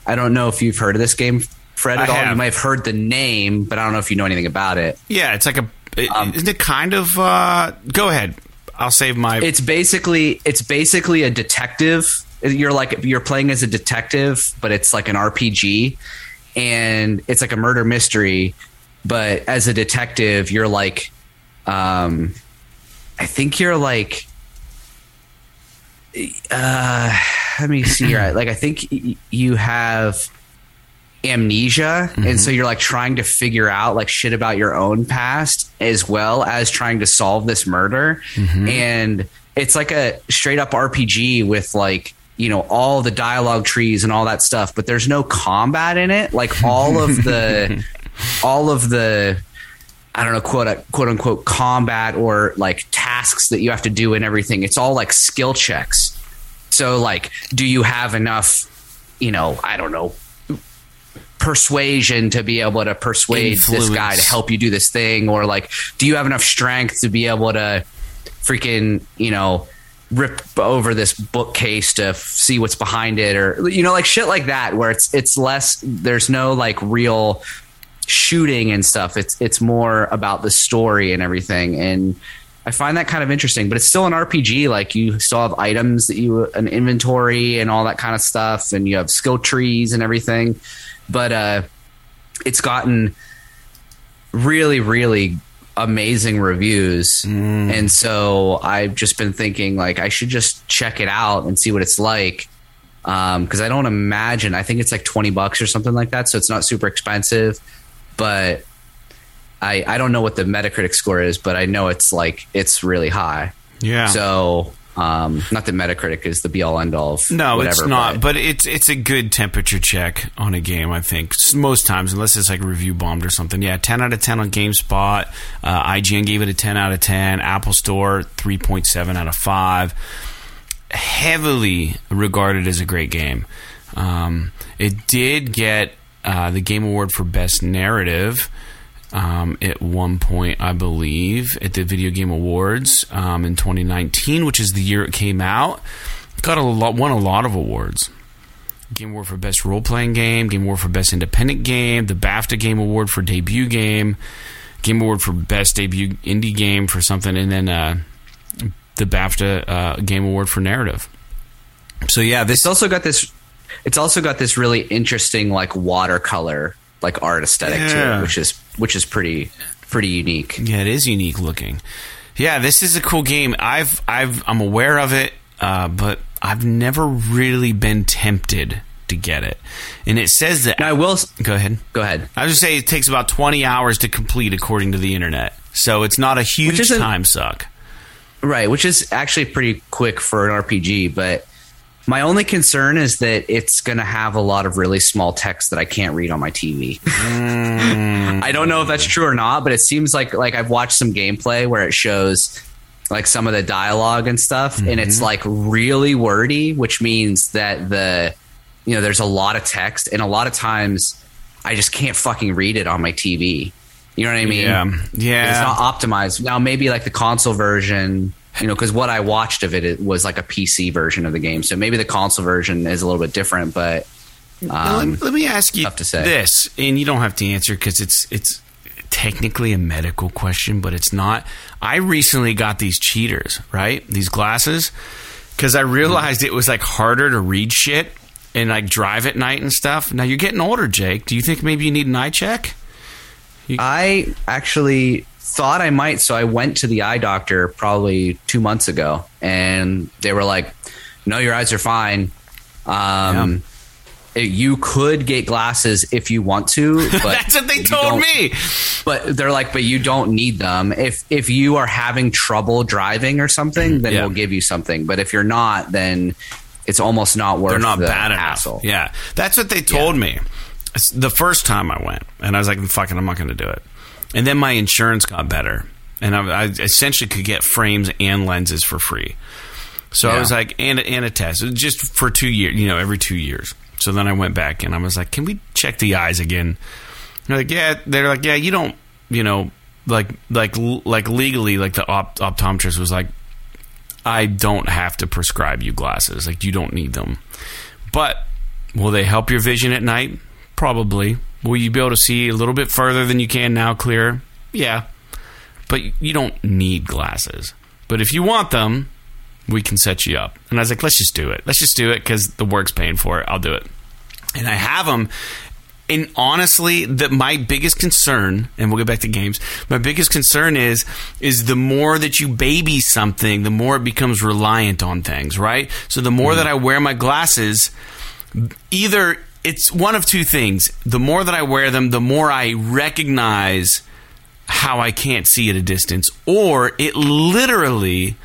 I don't know if you've heard of this game, Fred, at I all. have. You might have heard the name, but I don't know if you know anything about it. Yeah, it's like a. Isn't it kind of? Uh, go ahead. I'll save my. it's basically it's basically a detective you're like you're playing as a detective but it's like an rpg and it's like a murder mystery but as a detective you're like um i think you're like uh let me see here. Like i think you have amnesia and so you're like trying to figure out like shit about your own past as well as trying to solve this murder. And it's like a straight up rpg with like you know all the dialogue trees and all that stuff but there's no combat in it like all of the all of the I don't know, quote quote unquote combat or like tasks that you have to do and everything. It's all like skill checks. So like, do you have enough, you know, I don't know, persuasion to be able to persuade this guy to help you do this thing, or like, do you have enough strength to be able to freaking, you know, rip over this bookcase to f- see what's behind it, or you know, like shit like that, where it's it's less. There's no like real shooting and stuff. It's it's more about the story and everything. And I find that kind of interesting. But it's still an RPG. Like you still have items that you an inventory and all that kind of stuff, and you have skill trees and everything. But uh, it's gotten really, really amazing reviews. And so I've just been thinking like I should just check it out and see what it's like. Um, cause I don't imagine, I think it's like 20 bucks or something like that. So it's not super expensive, but I, I don't know what the Metacritic score is, but I know it's like, it's really high. yeah. So Um, not that Metacritic is the be all end all No, whatever, it's not. but- But, it's it's a good temperature check on a game. I think most times, unless it's like review bombed or something. Yeah, ten out of ten on GameSpot. Uh, IGN gave it a ten out of ten. Apple Store three point seven out of five. Heavily regarded as a great game. Um, it did get uh, the Game Award for Best Narrative. Um, at one point, I believe, at the Video Game Awards um, in 2019, which is the year it came out, got a lot, won a lot of awards. Game Award for Best Role Playing Game, Game Award for Best Independent Game, the BAFTA Game Award for Debut Game, Game Award for Best Debut Indie Game for something, and then uh, the BAFTA uh, Game Award for Narrative. So yeah, this it's also got this. It's also got this really interesting like watercolor like art aesthetic to it, which is which is pretty pretty unique. Yeah, it is unique looking. Yeah, this is a cool game. I've I've I'm aware of it, uh, but I've never really been tempted to get it. And it says that Now I will go ahead. go ahead. I was just say it takes about 20 hours to complete according to the internet. So it's not a huge time suck. Right, which is actually pretty quick for an RPG, but my only concern is that it's going to have a lot of really small text that I can't read on my TV. Mm. I don't know if that's true or not, but it seems like like I've watched some gameplay where it shows like some of the dialogue and stuff and it's mm-hmm. like really wordy, which means that the you know, there's a lot of text and a lot of times I just can't fucking read it on my TV. You know what I mean? Yeah. It's not optimized. Now, maybe like the console version, you know, because what I watched of it, it was like a PC version of the game. So maybe the console version is a little bit different, but um, let, let me ask you this, and you don't have to answer because it's it's technically a medical question, but it's not. I recently got these cheaters, right? These glasses, because I realized it was like harder to read shit and like drive at night and stuff. Now you're getting older, Jake. Do you think maybe you need an eye check? I actually thought I might. So I went to the eye doctor probably two months ago, and they were like, "No, your eyes are fine." Um, it- You could get glasses if you want to, but That's what they told me. But they're like, but you don't need them. If if you are having trouble driving or something, then Yeah. we'll give you something. But if you're not, then it's almost not worth They're not the bad hassle. enough. Yeah, that's what they told me. The first time I went, and I was like, "Fucking, I'm not going to do it." And then my insurance got better, and I, I essentially could get frames and lenses for free. So I was like, and, and a test, just for two years, you know, every two years. So then I went back and I was like, "Can we check the eyes again?" They're like, "Yeah." They're like, "Yeah, you don't, you know, like like like legally, like the opt- optometrist was like, I don't have to prescribe you glasses. Like you don't need them. But will they help your vision at night? Probably. Will you be able to see a little bit further than you can now clear? Yeah. But you don't need glasses. But if you want them, we can set you up. And I was like, let's just do it. Let's just do it because the work's paying for it. I'll do it. And I have them. And honestly, that my biggest concern, and we'll get back to games. My biggest concern is is the more that you baby something, the more it becomes reliant on things, right? So the more mm-hmm. that I wear my glasses, either it's one of two things. The more that I wear them, the more I recognize how I can't see at a distance, or it literally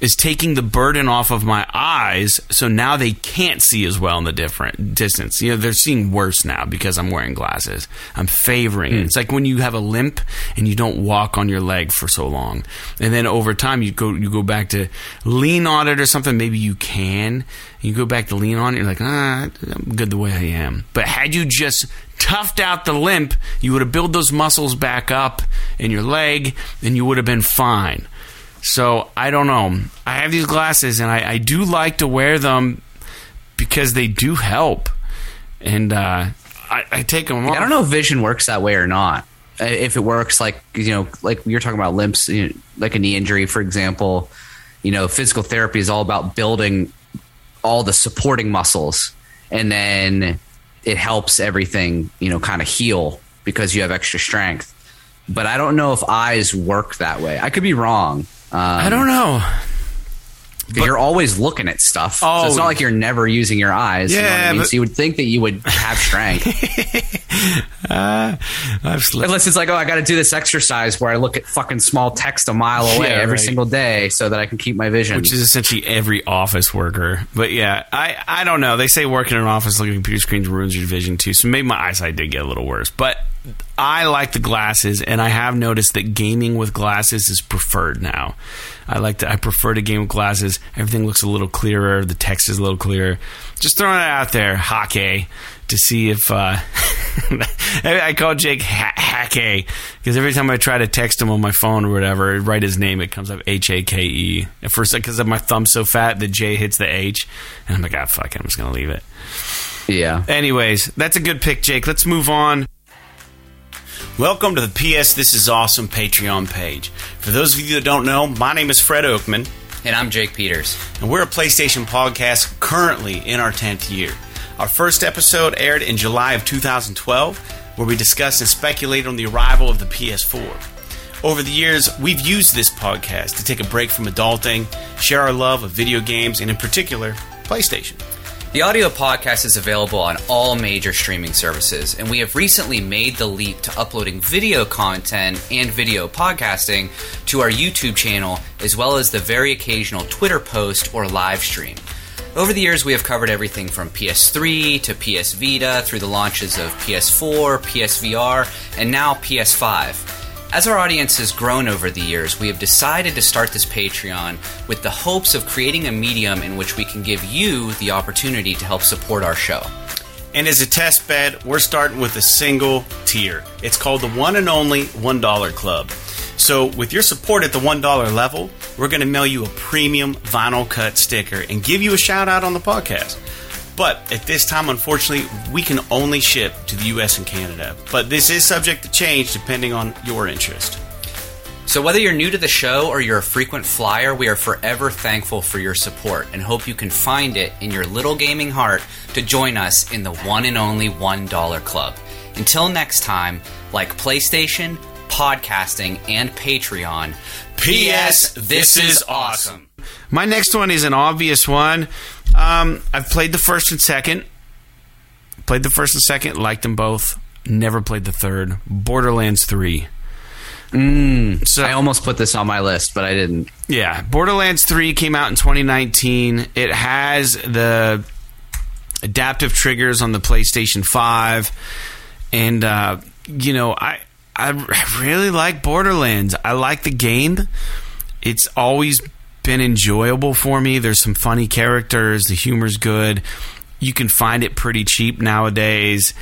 is taking the burden off of my eyes, so now they can't see as well in the different distance. You know, they're seeing worse now because I'm wearing glasses. I'm favoring it. It's like when you have a limp and you don't walk on your leg for so long, and then over time you go you go back to lean on it or something. Maybe you can. You go back to lean on it. You're like, ah, I'm good the way I am. But had you just toughed out the limp, you would have built those muscles back up in your leg, and you would have been fine. So I don't know. I have these glasses, and I, I do like to wear them because they do help, and uh, I, I take them off. I don't know if vision works that way or not. Uh, If it works, like you know, like you're talking about limps, you know, like a knee injury, for example. You know, physical therapy is all about building all the supporting muscles, and then it helps everything, you know, kind of heal because you have extra strength. But I don't know if eyes work that way. I could be wrong. Um, I don't know. because you're always looking at stuff. Oh, so Oh. it's not like you're never using your eyes. you know what Yeah, I mean? but- so you would think that you would have strength. Uh. Unless it's like, oh, I got to do this exercise where I look at fucking small text a mile away Yeah, every right. single day so that I can keep my vision. Which is essentially every office worker. But yeah, I, I don't know. They say working in an office looking at computer screens ruins your vision too. So maybe my eyesight did get a little worse. But I like the glasses, and I have noticed that gaming with glasses is preferred now. I like to. I prefer to game with glasses. Everything looks a little clearer. The text is a little clearer. Just throwing it out there, hockey, to see if uh, I call Jake ha- Hackey because every time I try to text him on my phone or whatever, write his name, it comes up H A K E. At first, because of my thumb's so fat, the J hits the H, and I'm like, ah, fuck it, I'm just gonna leave it. yeah. Anyways, that's a good pick, Jake. Let's move on. Welcome to the PS This Is Awesome Patreon page. For those of you that don't know, my name is Fred Oakman, And I'm Jake Peters. and we're a PlayStation podcast currently in our 10th year. Our first episode aired in July of 2012, where we discussed and speculated on the arrival of the PS4. Over the years, we've used this podcast to take a break from adulting, share our love of video games, and in particular, PlayStation. The audio podcast is available on all major streaming services, and we have recently made the leap to uploading video content and video podcasting to our YouTube channel, as well as the very occasional Twitter post or live stream. Over the years, we have covered everything from PS3 to PS Vita through the launches of PS4, PSVR, and now PS5. As our audience has grown over the years, we have decided to start this Patreon with the hopes of creating a medium in which we can give you the opportunity to help support our show. And as a test bed, we're starting with a single tier. It's called the one and only $1 Club. So, with your support at the $1 level, we're going to mail you a premium vinyl cut sticker and give you a shout out on the podcast. But at this time, unfortunately, we can only ship to the US and Canada. But this is subject to change depending on your interest. So, whether you're new to the show or you're a frequent flyer, we are forever thankful for your support and hope you can find it in your little gaming heart to join us in the one and only $1 club. Until next time, like PlayStation, podcasting, and Patreon, P.S. This is awesome. My next one is an obvious one. Um, I've played the first and second. Played the first and second, liked them both. Never played the third. Borderlands 3. So I almost put this on my list, but I didn't. yeah, Borderlands 3 came out in 2019. It has the adaptive triggers on the PlayStation 5 and uh, you know, I I really like Borderlands. I like the game. It's always been enjoyable for me. There's some funny characters, the humor's good. You can find it pretty cheap nowadays.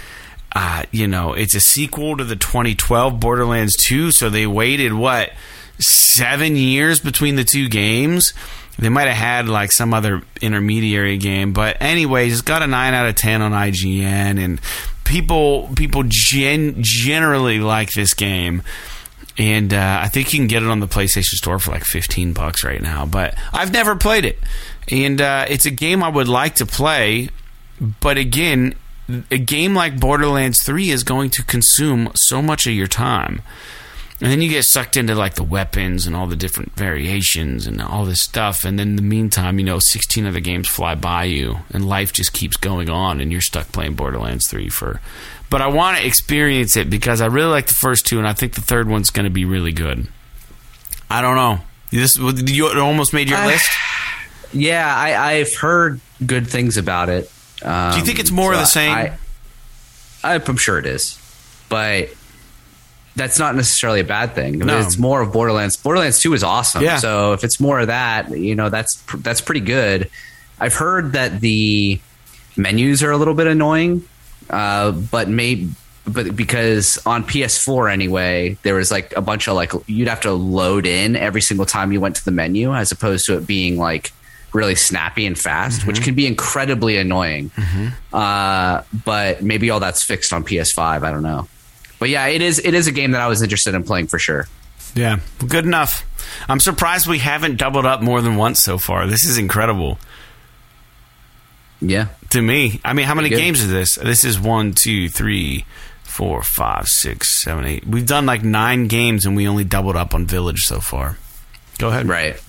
Uh, you know, it's a sequel to the 2012 Borderlands 2, so they waited what seven years between the two games. They might have had like some other intermediary game, but anyways, it's got a nine out of ten on IGN, and people people gen- generally like this game. And uh, I think you can get it on the PlayStation Store for like fifteen bucks right now. But I've never played it, and uh, it's a game I would like to play. But again, a game like Borderlands 3 is going to consume so much of your time. And then you get sucked into like the weapons and all the different variations and all this stuff. And then in the meantime, you know, 16 other games fly by you and life just keeps going on and you're stuck playing Borderlands 3 for. But I want to experience it because I really like the first two and I think the third one's going to be really good. I don't know. This you almost made your I- list. Yeah, I, I've heard good things about it. Um, Do you think it's more of the same? I, I'm sure it is, but that's not necessarily a bad thing. No. It's more of Borderlands. Borderlands Two is awesome. Yeah. So if it's more of that, you know, that's that's pretty good. I've heard that the menus are a little bit annoying, uh, but maybe. But because on PS4 anyway, there was like a bunch of like you'd have to load in every single time you went to the menu, as opposed to it being like really snappy and fast, which can be incredibly annoying. Uh, but maybe all that's fixed on PS5. I don't know. But yeah, it is. It is a game that I was interested in playing for sure. Yeah, good enough. I'm surprised we haven't doubled up more than once so far. This is incredible Yeah, to me. I mean, how many games is this? This is one, two, three, four, five, six, seven, eight. We've done like nine games and we only doubled up on Village so far. Go ahead. right.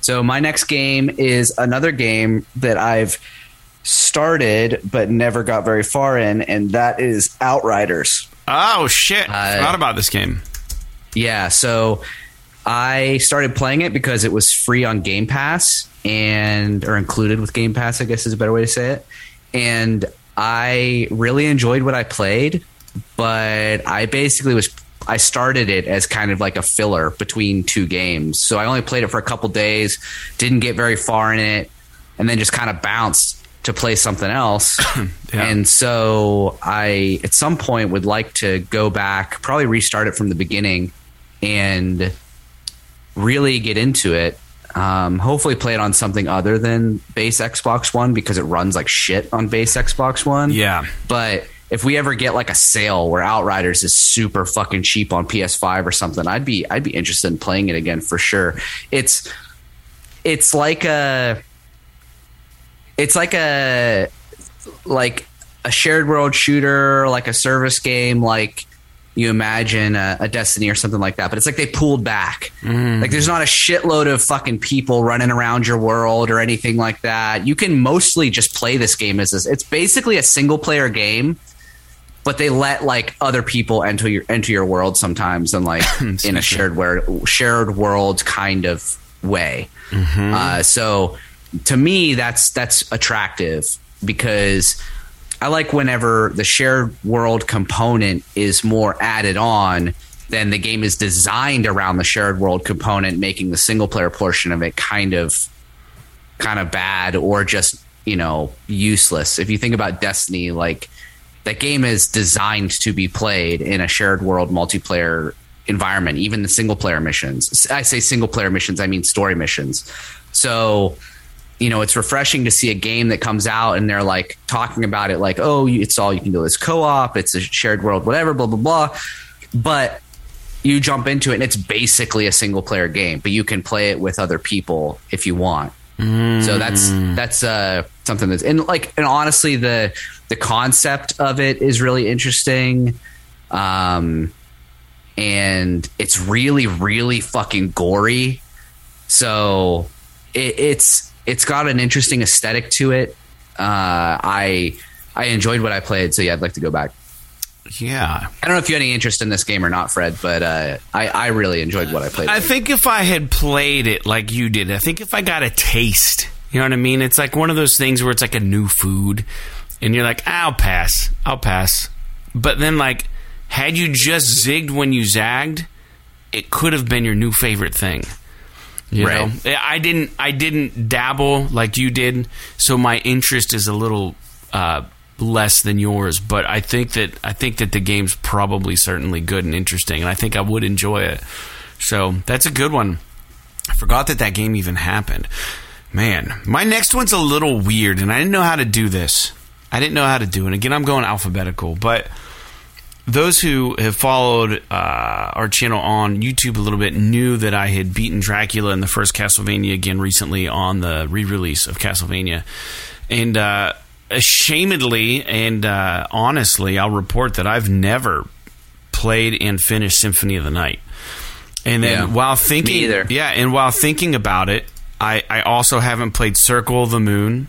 So my next game is another game that I've started but never got very far in, and that is Outriders. Oh shit! Uh, Forgot about this game. Yeah, so I started playing it because it was free on Game Pass and or included with Game Pass, I guess is a better way to say it. And I really enjoyed what I played, but I basically was I started it as kind of like a filler between two games. So I only played it for a couple days, didn't get very far in it, and then just kind of bounced to play something else. Yeah. And so I at some point would like to go back, probably restart it from the beginning and really get into it. Um, hopefully play it on something other than base Xbox One because it runs like shit on base Xbox One. Yeah. But if we ever get like a sale where Outriders is super fucking cheap on PS5 or something, I'd be I'd be interested in playing it again for sure. It's it's like a it's like a like a shared world shooter, like a service game, like you imagine a, a Destiny or something like that. But it's like they pulled back. Like there's not a shitload of fucking people running around your world or anything like that. You can mostly just play this game as this. It's basically a single player game, but they let like other people enter your enter your world sometimes and like in a shared world shared world kind of way. Uh, so to me, that's that's attractive because I like whenever the shared world component is more added on than the game is designed around the shared world component, making the single player portion of it kind of kind of bad or just you know useless. If you think about Destiny, like that game is designed to be played in a shared world multiplayer environment, even the single player missions. I say single player missions, I mean story missions. So, you know, it's refreshing to see a game that comes out and they're like talking about it like, oh, it's all you can do is co op, it's a shared world, whatever, blah, blah, blah. But you jump into it and it's basically a single player game, but you can play it with other people if you want. So that's that's uh, something that's and like and honestly the the concept of it is really interesting, um, and it's really really fucking gory. So it, it's it's got an interesting aesthetic to it. Uh, I I enjoyed what I played, so yeah, I'd like to go back. Yeah. I don't know if you had any interest in this game or not, Fred, but uh, I I really enjoyed what I played. I think if I had played it like you did, I think if I got a taste, you know what I mean? It's like one of those things where it's like a new food, and you're like, I'll pass, I'll pass. But then, like, had you just zigged when you zagged, it could have been your new favorite thing. You Right. know, I didn't, I didn't dabble like you did, so my interest is a little uh, less than yours. But I think that I think that the game's probably certainly good and interesting, and I think I would enjoy it. So that's a good one. I forgot that that game even happened. Man, my next one's a little weird, and I didn't know how to do this. I didn't know how to do it. Again, I'm going alphabetical, but those who have followed uh, our channel on YouTube a little bit knew that I had beaten Dracula in the first Castlevania again recently on the re-release of Castlevania, and uh, ashamedly and uh, honestly, I'll report that I've never played and finished Symphony of the Night. And then Yeah. while thinking, yeah, and while thinking about it, I, I also haven't played Circle of the Moon,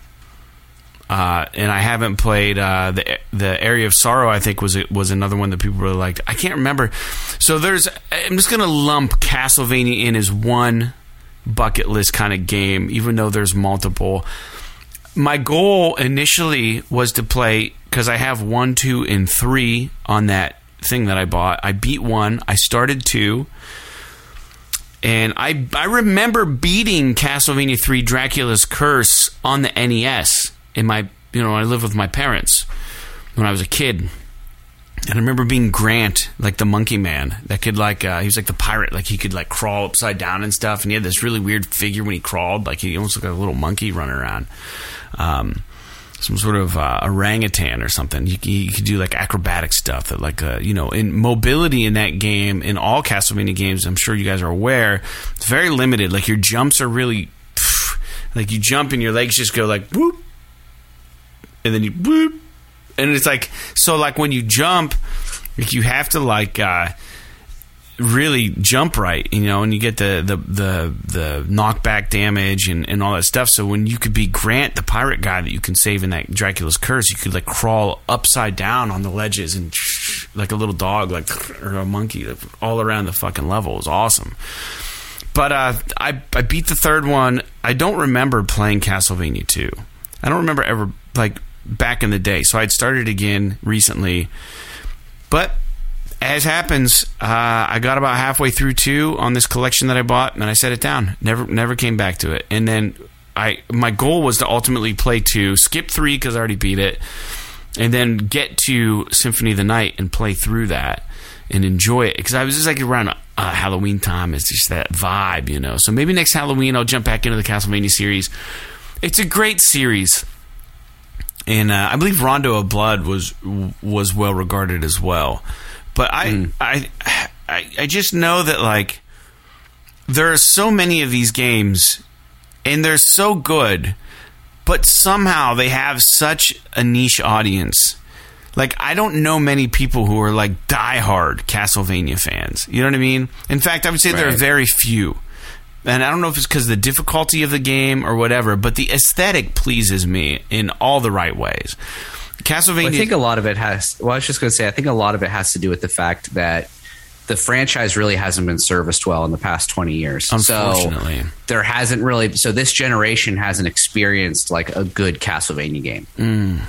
uh, and I haven't played uh, the the Aria of Sorrow. I think was was another one that people really liked. I can't remember. So there's. I'm just gonna lump Castlevania in as one bucket list kind of game, even though there's multiple. My goal initially was to play because I have one, two, and three on that thing that I bought. I beat one. I started two. And I I remember beating Castlevania 3 Dracula's Curse on the NES in my you know I lived with my parents when I was a kid. And I remember being Grant, like the monkey man, that could like uh, he was like the pirate, like he could like crawl upside down and stuff, and he had this really weird figure when he crawled, like he almost looked like a little monkey running around, um, some sort of uh, orangutan or something. You, you could do like acrobatic stuff that like uh, you know in mobility in that game in all Castlevania games. I'm sure you guys are aware, it's very limited. Like your jumps are really like you jump and your legs just go like whoop, and then you whoop, and it's like so like when you jump like you have to like uh really jump right, you know, and you get the the the, the knockback damage and, and all that stuff. So when you could be Grant, the pirate guy that you can save in that Dracula's curse, you could like crawl upside down on the ledges and like a little dog, like or a monkey, like, all around the fucking level. It was awesome. But uh, I I beat the third one. I don't remember playing Castlevania two. I don't remember ever like back in the day. So I'd started again recently, but as happens, uh, I got about halfway through two on this collection that I bought, and I set it down. Never, never came back to it. And then I, my goal was to ultimately play two, skip three because I already beat it, and then get to Symphony of the Night and play through that and enjoy it because I was just like around uh, Halloween time. It's just that vibe, you know. So maybe next Halloween I'll jump back into the Castlevania series. It's a great series and uh, I believe Rondo of Blood was was well regarded as well. But I, mm. I, I, I just know that like there are so many of these games, and they're so good, but somehow they have such a niche audience. Like I don't know many people who are like diehard Castlevania fans. You know what I mean? In fact, I would say right. there are very few and I don't know if it's because of the difficulty of the game or whatever, but the aesthetic pleases me in all the right ways. Castlevania. Well, I think a lot of it has. Well, I was just going to say, I think a lot of it has to do with the fact that the franchise really hasn't been serviced well in the past 20 years. Unfortunately. So there hasn't really so this generation hasn't experienced like a good Castlevania game. Mm,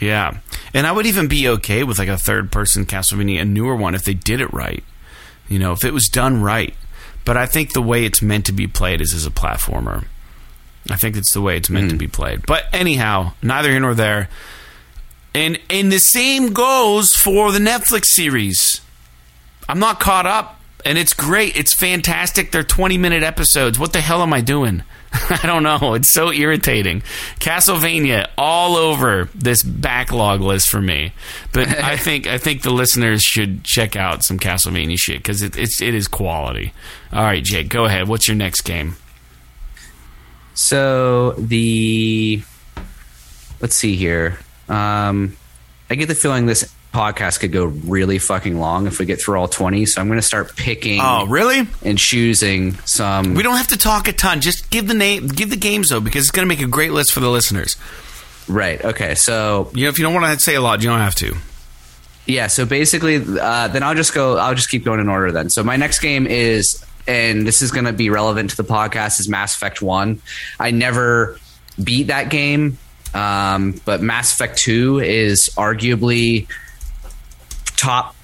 yeah. And I would even be okay with like a third person Castlevania, a newer one if they did it right. You know, if it was done right. But I think the way it's meant to be played is as a platformer. I think it's the way it's meant mm. to hmm. be played. But anyhow, neither here nor there. And and the same goes for the Netflix series. I'm not caught up, and it's great. It's fantastic. They're 20 minute episodes. What the hell am I doing? I don't know. It's so irritating. Castlevania all over this backlog list for me. But I think I think the listeners should check out some Castlevania shit because it, it's it is quality. All right, Jake, go ahead. What's your next game? So the let's see here. Um, I get the feeling this podcast could go really fucking long if we get through all 20. So I'm going to start picking. Oh, really? And choosing some. We don't have to talk a ton. Just give the name, give the games though, because it's going to make a great list for the listeners. Right. Okay. So you know, if you don't want to say a lot, you don't have to. Yeah. So basically, uh, then I'll just go. I'll just keep going in order. Then. So my next game is, and this is going to be relevant to the podcast, is Mass Effect One. I never beat that game. Um, but Mass Effect 2 is arguably top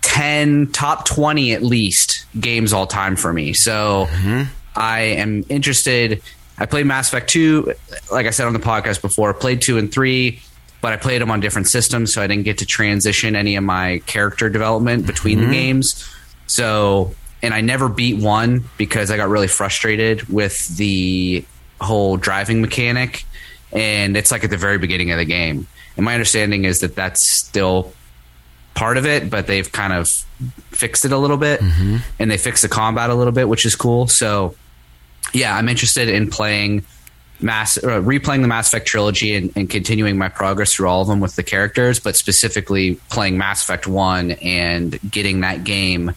10, top 20 at least games all time for me. So mm-hmm. I am interested. I played Mass Effect 2, like I said on the podcast before, played 2 and 3, but I played them on different systems, so I didn't get to transition any of my character development between mm-hmm. the games. So, and I never beat 1 because I got really frustrated with the whole driving mechanic. And it's like at the very beginning of the game. And my understanding is that that's still part of it, but they've kind of fixed it a little bit mm-hmm. and they fixed the combat a little bit, which is cool. So, yeah, I'm interested in playing mass uh, replaying the Mass Effect trilogy and, and, continuing my progress through all of them with the characters, but specifically playing Mass Effect One and getting that game,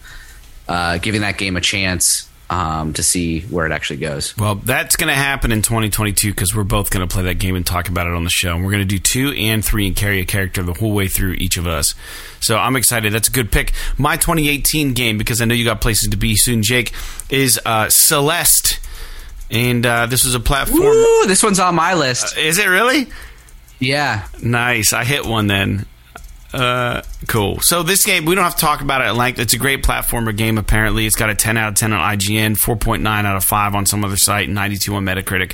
uh, giving that game a chance um, to see where it actually goes. Well, that's going to happen in 2022 because we're both going to play that game and talk about it on the show. And we're going to do two and three and carry a character the whole way through each of us. So I'm excited. That's a good pick. My 2018 game, because I know you got places to be soon, Jake, is uh, Celeste. And uh, this was a platform. Woo, this one's on my list. Uh, is it really? Yeah. Nice. I hit one then. Uh, cool. So this game, we don't have to talk about it at length. It's a great platformer game. Apparently, it's got a 10 out of 10 on IGN, 4.9 out of 5 on some other site, 92 on Metacritic.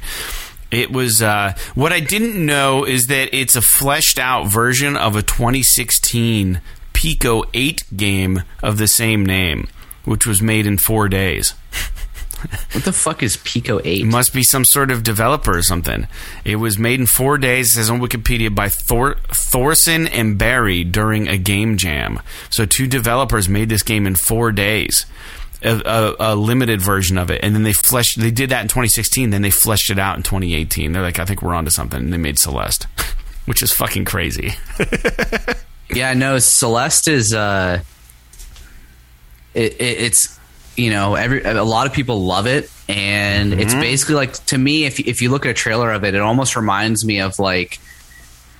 It was uh, what I didn't know is that it's a fleshed out version of a 2016 Pico 8 game of the same name, which was made in four days. what the fuck is Pico 8? It must be some sort of developer or something. It was made in four days, it says on Wikipedia, by Thor- Thorson and Berry during a game jam. So two developers made this game in four days. A, a, a, limited version of it, and then they fleshed. They did that in 2016. Then they fleshed it out in 2018. They're like, I think we're onto something. And they made Celeste, which is fucking crazy. yeah, no, Celeste is. Uh, it, it, it's you know every a lot of people love it, and mm-hmm. it's basically like to me if if you look at a trailer of it, it almost reminds me of like.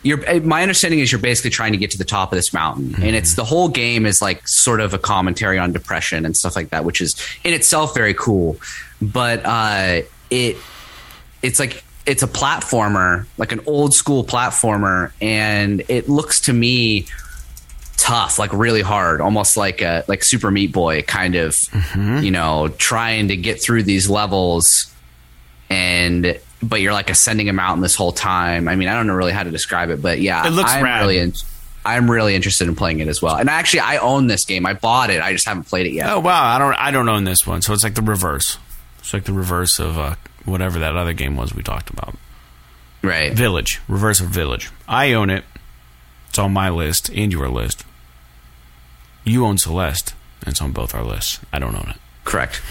You're, eh, my understanding is you're basically trying to get to the top of this mountain, and mm-hmm. it's the whole game is like sort of a commentary on depression and stuff like that, which is in itself very cool. But uh, it it's like it's a platformer, like an old school platformer, and it looks to me tough, like really hard, almost like a like Super Meat Boy kind of, you know, trying to get through these levels, and but you're like ascending a mountain this whole time. I mean, I don't know really how to describe it, but yeah, It looks I'm rad. really. In- I'm really interested in playing it as well, and actually, I own this game. I bought it. I just haven't played it yet. Oh wow, I don't I don't own this one, so it's like the reverse. It's like the reverse of uh, whatever that other game was we talked about. Right. Village, reverse of Village. I own it. It's on my list and your list. You own Celeste, and it's on both our lists. I don't own it. Correct.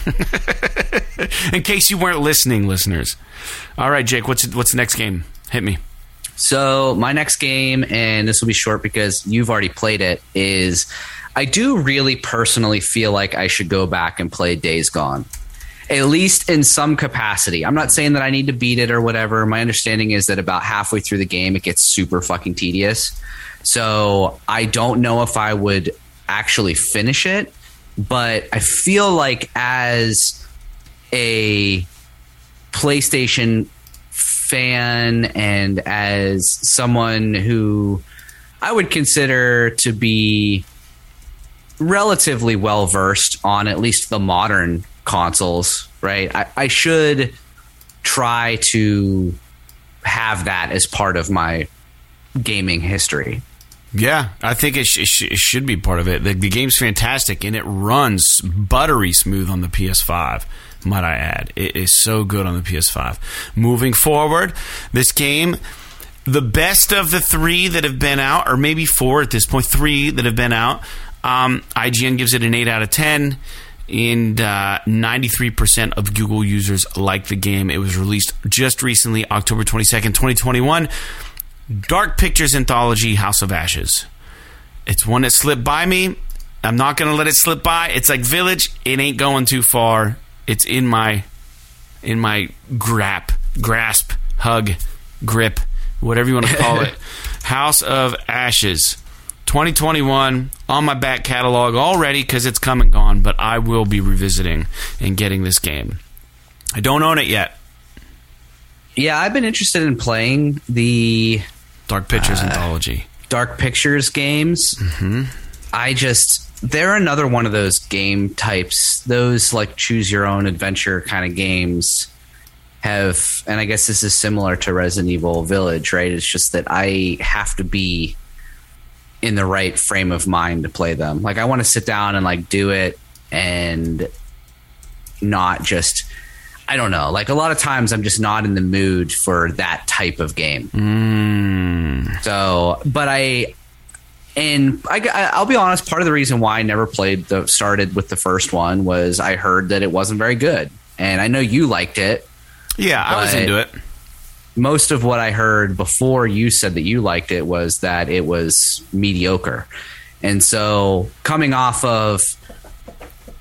In case you weren't listening, listeners. All right, Jake, what's what's the next game? Hit me. So my next game, and this will be short because you've already played it, is I do really personally feel like I should go back and play Days Gone. At least in some capacity. I'm not saying that I need to beat it or whatever. My understanding is that about halfway through the game, it gets super fucking tedious. So I don't know if I would actually finish it, but I feel like as a PlayStation fan and as someone who I would consider to be relatively well versed on at least the modern consoles, right? I, I should try to have that as part of my gaming history. Yeah, I think it, sh- it, sh- it should be part of it. The, the game's fantastic and it runs buttery smooth on the PS5. Might I add, it is so good on the PS5. Moving forward, this game, the best of the three that have been out, or maybe four at this point, three that have been out. Um, IGN gives it an eight out of ten, and uh, 93% of Google users like the game. It was released just recently, October 22nd, 2021. Dark Pictures anthology House of Ashes. It's one that slipped by me. I'm not going to let it slip by. It's like Village. It ain't going too far. It's in my in my grap, grasp, hug, grip, whatever you want to call it. House of Ashes. 2021 on my back catalog already because it's come and gone, but I will be revisiting and getting this game. I don't own it yet. Yeah, I've been interested in playing the Dark Pictures uh, anthology. Dark Pictures games. Mm-hmm. I just they're another one of those game types. Those like choose your own adventure kind of games have, and I guess this is similar to Resident Evil Village, right? It's just that I have to be in the right frame of mind to play them. Like I want to sit down and like do it and not just I don't know. Like a lot of times I'm just not in the mood for that type of game. Mm. So, but I and I, I'll be honest. Part of the reason why I never played the started with the first one was I heard that it wasn't very good, and I know you liked it. Yeah, I was into it. Most of what I heard before you said that you liked it was that it was mediocre, and so coming off of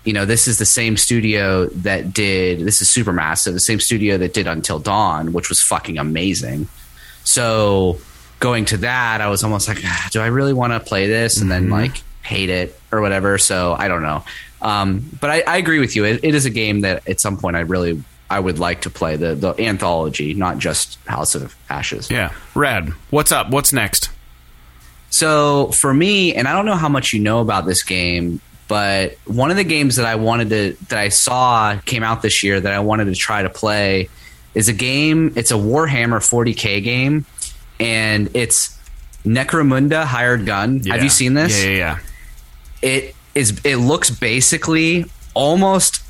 you know, this is the same studio that did this is Supermassive, the same studio that did Until Dawn, which was fucking amazing. So going to that, I was almost like, "Ah, do I really want to play this? And then like hate it or whatever. So I don't know. Um, but I, I agree with you. It, it is a game that at some point I really I would like to play the the anthology, not just House of Ashes. Yeah, rad. What's up? What's next? So for me, and I don't know how much you know about this game, but one of the games that I wanted to that I saw came out this year that I wanted to try to play is a game. It's a Warhammer 40k game, and it's Necromunda Hired Gun. Have you seen this? Yeah, yeah, yeah. it is it looks basically almost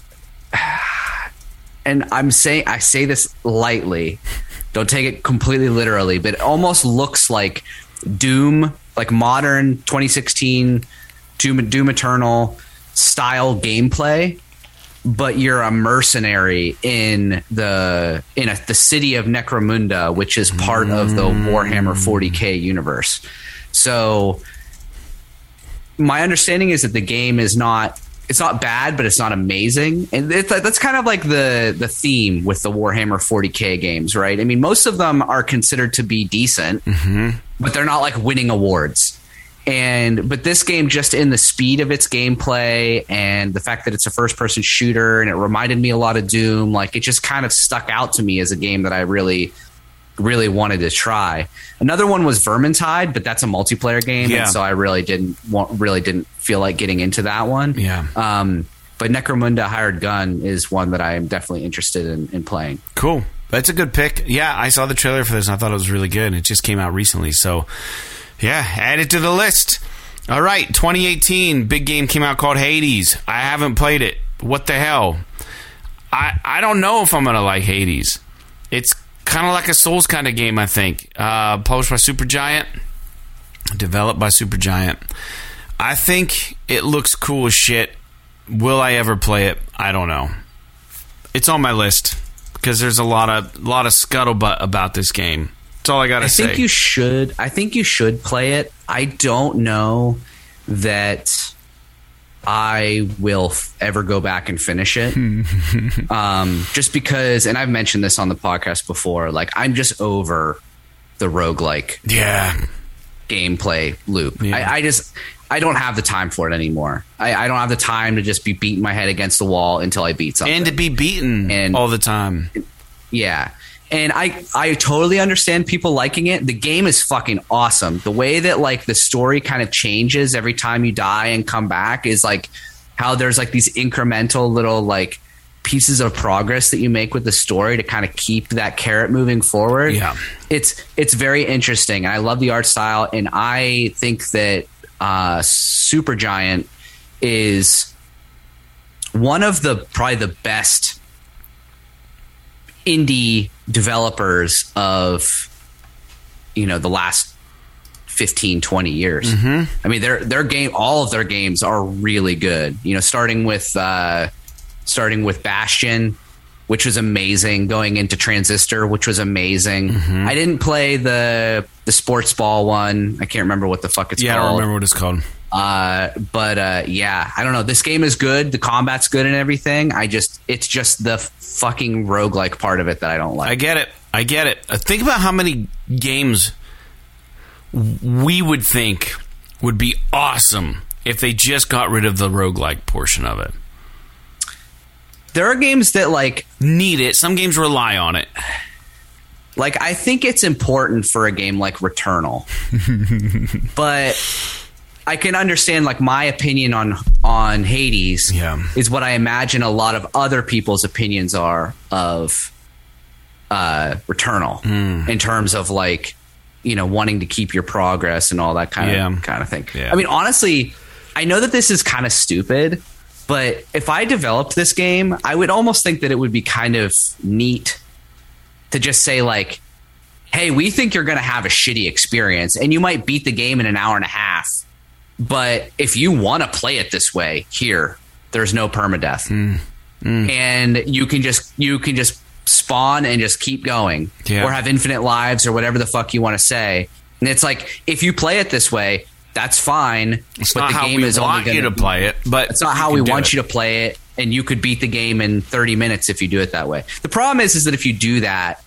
and I'm saying I say this lightly don't take it completely literally but it almost looks like Doom like modern 2016 Doom, Doom Eternal style gameplay but you're a mercenary in the in a, the city of Necromunda which is part of the mm. Warhammer 40k universe so my understanding is that the game is not it's not bad, but it's not amazing. And it's, that's kind of like the the theme with the Warhammer 40k games, right? I mean, most of them are considered to be decent, mm-hmm. but they're not like winning awards. And but this game, just in the speed of its gameplay and the fact that it's a first person shooter, and it reminded me a lot of Doom. Like it just kind of stuck out to me as a game that I really really wanted to try. Another one was Vermintide, but that's a multiplayer game, Yeah. and so I really didn't want, really didn't feel like getting into that one. Yeah. Um, but Necromunda Hired Gun is one that I am definitely interested in, in playing. Cool. That's a good pick. Yeah, I saw the trailer for this and I thought it was really good. It just came out recently. So, yeah, add it to the list. All right, 2018, big game came out called Hades. I haven't played it. What the hell? I, I don't know if I'm to like Hades. It's kind of like a Souls kind of game, I think. Uh, published by Supergiant, developed by Supergiant. I think it looks cool as shit. Will I ever play it? I don't know it's on my list because there's a lot of lot of scuttlebutt about this game. That's all I gotta I say. think you should. I think you should play it. I don't know that I will f- ever go back and finish it. um, just because, and I've mentioned this on the podcast before. Like I'm just over the roguelike yeah, gameplay loop. Yeah. I, I just I don't have the time for it anymore. I, I don't have the time to just be beating my head against the wall until I beat something. and to be beaten And- all the time. Yeah. And I I totally understand people liking it. The game is fucking awesome. The way that like the story kind of changes every time you die and come back is like how there's like these incremental little like pieces of progress that you make with the story to kind of keep that carrot moving forward. Yeah. It's it's very interesting. I love the art style and I think that uh Supergiant is one of the probably the best indie developers of you know the last 15 20 years. I mean their their game all of their games are really good. You know starting with uh starting with bastion which was amazing going into transistor which was amazing i didn't play the the sports ball one i can't remember what the fuck it's Yeah, I called don't remember what it's called. uh, but uh, yeah, I don't know. This game is good. The combat's good and everything. I just, it's just the fucking roguelike part of it that I don't like. I get it. I get it. Uh, Think about how many games we would think would be awesome if they just got rid of the roguelike portion of it. There are games that like, Need it. Some games rely on it. like I think it's important for a game like Returnal, but I can understand like my opinion on on Hades Yeah. is what I imagine a lot of other people's opinions are of uh, Returnal Hmm. in terms of like you know wanting to keep your progress and all that kind Yeah. of kind of thing. Yeah. I mean, honestly, I know that this is kind of stupid, but if I developed this game, I would almost think that it would be kind of neat to just say like, "Hey, we think you're going to have a shitty experience, and you might beat the game in an hour and a half." But if you want to play it this way, here, there's no permadeath. Hmm. Hmm. And you can just you can just spawn and just keep going. Yeah. Or have infinite lives or whatever the fuck you want to say. And it's like if you play it this way, that's fine. It's but not the how game we is only you to play it, but It's not how we want you to play it, and you could beat the game in 30 minutes if you do it that way. The problem is, is that if you do that,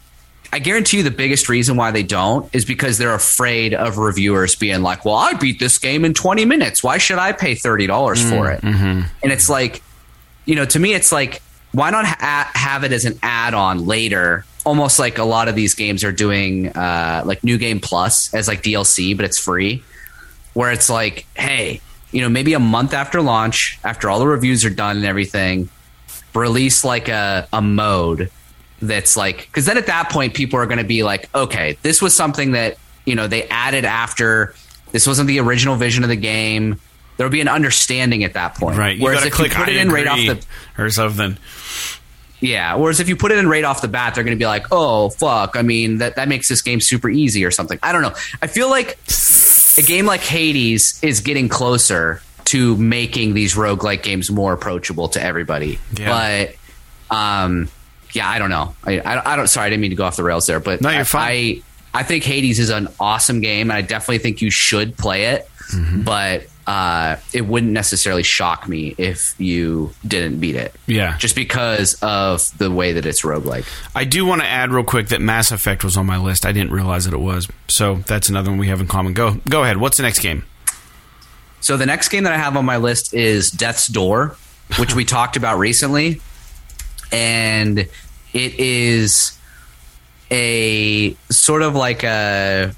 I guarantee you the biggest reason why they don't is because they're afraid of reviewers being like, "Well, I beat this game in 20 minutes. Why should I pay thirty dollars for it?" And it's like, you know, to me, it's like, why not ha- have it as an add-on later? Almost like a lot of these games are doing, uh, like New Game Plus as like DLC, but it's free. Where it's like, hey, you know, maybe a month after launch, after all the reviews are done and everything, release like a, a mode that's like because then at that point people are going to be like okay this was something that you know they added after. This wasn't the original vision of the game. There'll be an understanding at that point. Right. You whereas if you put I it in right off the or something. yeah. Whereas if you put it in right off the bat they're going to be like oh fuck. I mean that, that makes this game super easy or something. I don't know. I feel like a game like hades is getting closer to making these roguelike games more approachable to everybody Yeah. but um yeah i don't know I, I, I don't sorry i didn't mean to go off the rails there but No, you're I- fine. I, I think hades is an awesome game and i definitely think you should play it Mm-hmm. but uh, it wouldn't necessarily shock me if you didn't beat it. Yeah. Just because of the way that it's roguelike. I do want to add real quick that Mass Effect was on my list. I didn't realize that it was. So that's another one we have in common. Go go ahead. What's the next game? So the next game that I have on my list is Death's Door, which we talked about recently. And it is a sort of like a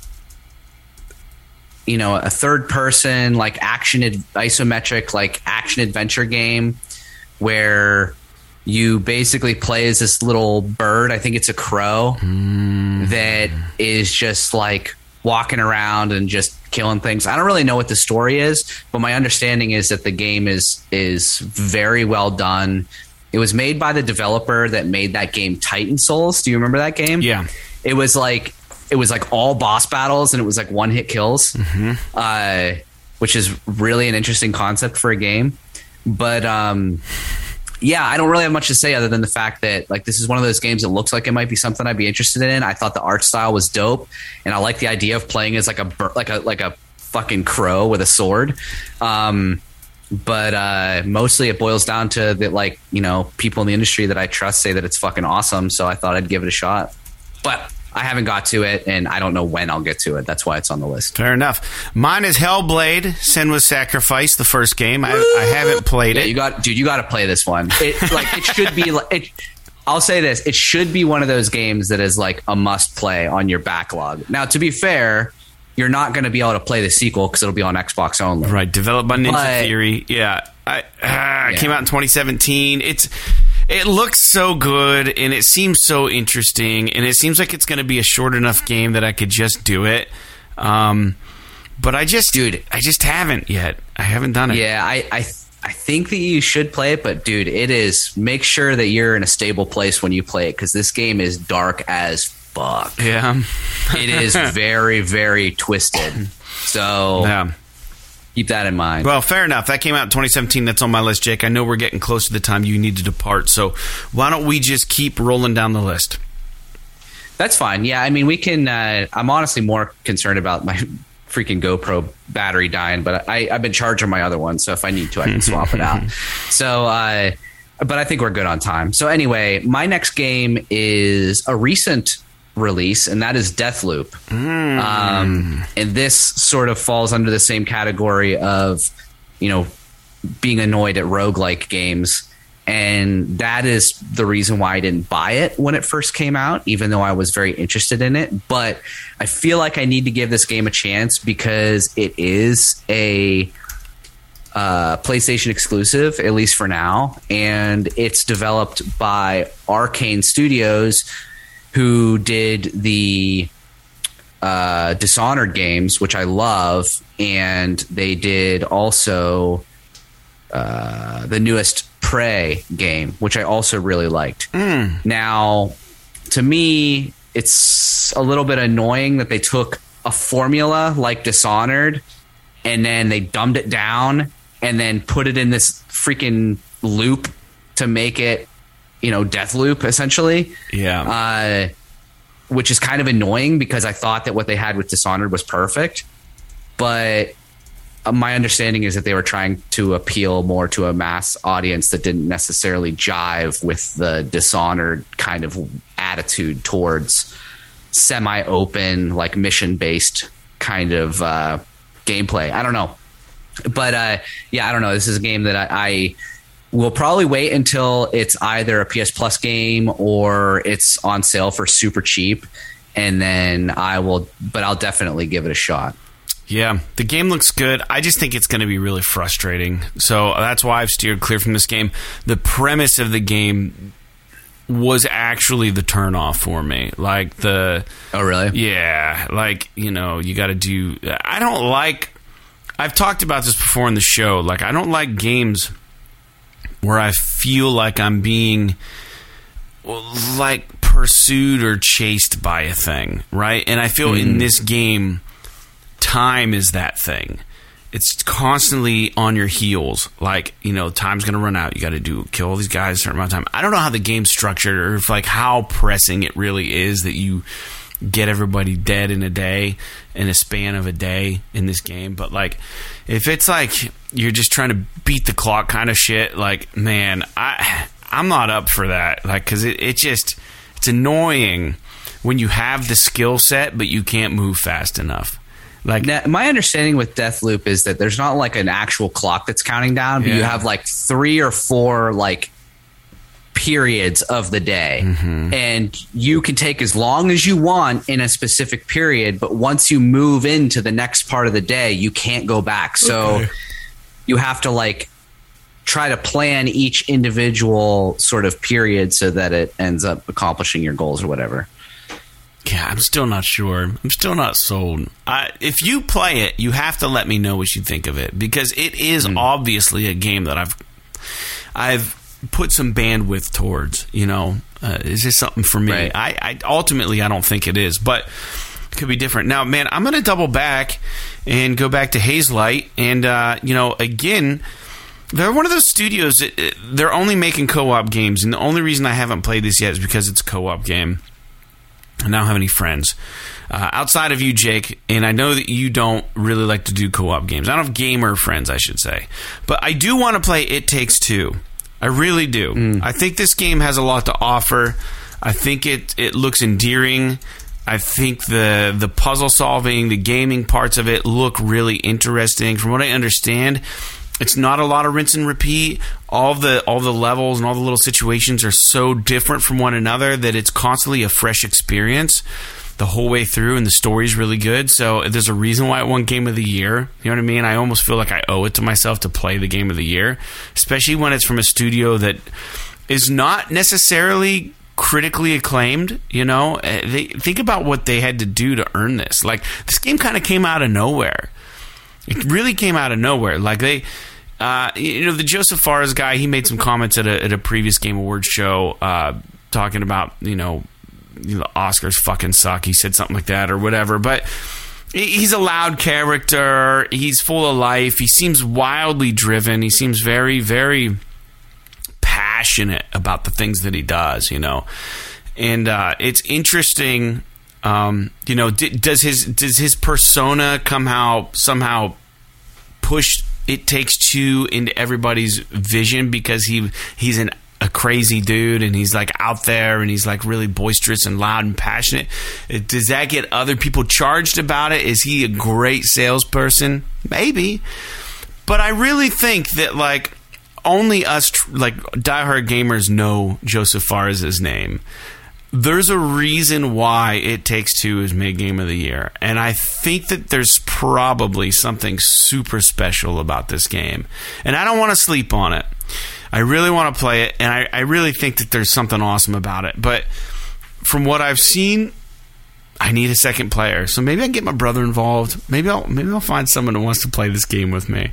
you know a third person like action ad- isometric like action adventure game where you basically play as this little bird i think it's a crow hmm. that is just like walking around and just killing things. I don't really know what the story is but my understanding is that the game is is very well done. It was made by the developer that made that game titan souls. Do you remember that game? Yeah. it was like it was like all boss battles and it was like one hit kills uh, which is really an interesting concept for a game. But um, yeah i don't really have much to say other than the fact that like this is one of those games that looks like it might be something i'd be interested in. I thought the art style was dope and i like the idea of playing as like a like a like a fucking crow with a sword. Um, but uh, mostly it boils down to that like you know people in the industry that i trust say that it's fucking awesome so i thought i'd give it a shot. But i haven't got to it and i don't know when i'll get to it that's why it's on the list Fair enough. Mine is Hellblade: Senua's Sacrifice, the first game. I, I haven't played yeah it. you got dude you got to play this one it like it should be like it I'll say this: it should be one of those games that is like a must play on your backlog. Now, to be fair, you're not going to be able to play the sequel because it'll be on Xbox only. Right, developed by Ninja But- Theory. Yeah, I, ah, it Yeah. came out in 2017. It's it looks so good and it seems so interesting, and it seems like it's going to be a short enough game that I could just do it. Um, but I just, Dude. I just haven't yet. I haven't done it. Yeah, I, I I think that you should play it, but dude, it is make sure that you're in a stable place when you play it because this game is dark as fuck. yeah, It is very very twisted. So yeah. Keep that in mind. Well, fair enough. That came out in 2017. That's on my list, Jake. I know we're getting close to the time you need to depart, so why don't we just keep rolling down the list? That's fine. Yeah, I mean, we can. Uh, I'm honestly more concerned about my freaking GoPro battery dying, but I, I've been charging my other one, so if I need to, I can swap it out. So, uh, but I think we're good on time. So, anyway, my next game is a recent release, and that is Deathloop. Um, and this sort of falls under the same category of, you know, being annoyed at roguelike games. And that is the reason why I didn't buy it when it first came out, even though I was very interested in it. But I feel like I need to give this game a chance because it is a uh, PlayStation exclusive, at least for now. And it's developed by Arkane Studios, who did the uh, Dishonored games, which I love. And they did also uh, the newest Prey game, which I also really liked. Now, to me, it's a little bit annoying that they took a formula like Dishonored and then they dumbed it down and then put it in this freaking loop to make it, you know, death loop essentially Yeah. uh, which is kind of annoying because I thought that what they had with Dishonored was perfect. But uh, my understanding is that they were trying to appeal more to a mass audience that didn't necessarily jive with the Dishonored kind of attitude towards semi open, like mission based kind of uh, gameplay. I don't know. But uh, yeah, I don't know. This is a game that I, I will probably wait until it's either a PS Plus game or it's on sale for super cheap. And then I will, but I'll definitely give it a shot. Yeah, the game looks good. I just think it's going to be really frustrating. So that's why I've steered clear from this game. The premise of the game was actually the turnoff for me. Like the Oh, really? yeah, like you know, you got to do. I don't like. I've talked about this before in the show. Like I don't like games where I feel like I'm being like pursued or chased by a thing, right? And I feel in mm. this game, time is that thing. It's constantly on your heels. Like, you know, time's going to run out. You got to do kill all these guys a certain amount of time. I don't know how the game's structured or if like how pressing it really is that you get everybody dead in a day in a span of a day in this game. But like, if it's like you're just trying to beat the clock kind of shit, like man, I I'm not up for that. Like, because it, it just it's annoying when you have the skill set but you can't move fast enough. Like Now, my understanding with Deathloop is that there's not like an actual clock that's counting down, but you have like three or four like periods of the day. Mm-hmm. And you can take as long as you want in a specific period, but once you move into the next part of the day, you can't go back. So Okay. you have to like try to plan each individual sort of period so that it ends up accomplishing your goals or whatever. Yeah, I'm still not sure. I'm still not sold. I, if you play it, you have to let me know what you think of it because it is Hmm. obviously a game that I've I've put some bandwidth towards. You know, uh, is this something for me? Right. I, I ultimately I don't think it is, but it could be different. Now, man, I'm going to double back and go back to Hazelight, and uh, you know, again. They're one of those studios that uh, they're only making co-op games, and the only reason I haven't played this yet is because it's a co-op game. I don't have any friends uh, outside of you, Jake, and I know that you don't really like to do co-op games. I don't have gamer friends, I should say, but I do want to play It Takes Two. I really do. Mm. I think this game has a lot to offer. I think it it looks endearing. I think the the puzzle solving, the gaming parts of it look really interesting. From what I understand, it's not a lot of rinse and repeat. All the all the levels and all the little situations are so different from one another that it's constantly a fresh experience the whole way through, and the story's really good. So there's a reason why it won Game of the Year. You know what I mean? I almost feel like I owe it to myself to play the Game of the Year, especially when it's from a studio that is not necessarily critically acclaimed. You know, Uh, they think about what they had to do to earn this. Like this game kind of came out of nowhere. It really came out of nowhere. Like they, uh, you know, the Josef Fares guy. He made some comments at a, at a previous Game Awards show uh, talking about you know, the Oscars fucking suck. He said something like that or whatever. But he's a loud character. He's full of life. He seems wildly driven. He seems very very passionate about the things that he does. You know, and uh, it's interesting. Um, you know, d- does his does his persona somehow somehow push it takes two into everybody's vision because he he's an a crazy dude and he's like out there and he's like really boisterous and loud and passionate. Uh, does that get other people charged about it? Is he a great salesperson? Maybe. But I really think that like only us like diehard gamers know Josef Fares' name. There's a reason why It Takes Two is made Game of the Year, and I think that there's probably something super special about this game, and I don't want to sleep on it. I really want to play it, and I, I really think that there's something awesome about it. But from what I've seen, I need a second player. So maybe I can get my brother involved. Maybe I'll maybe I'll find someone who wants to play this game with me.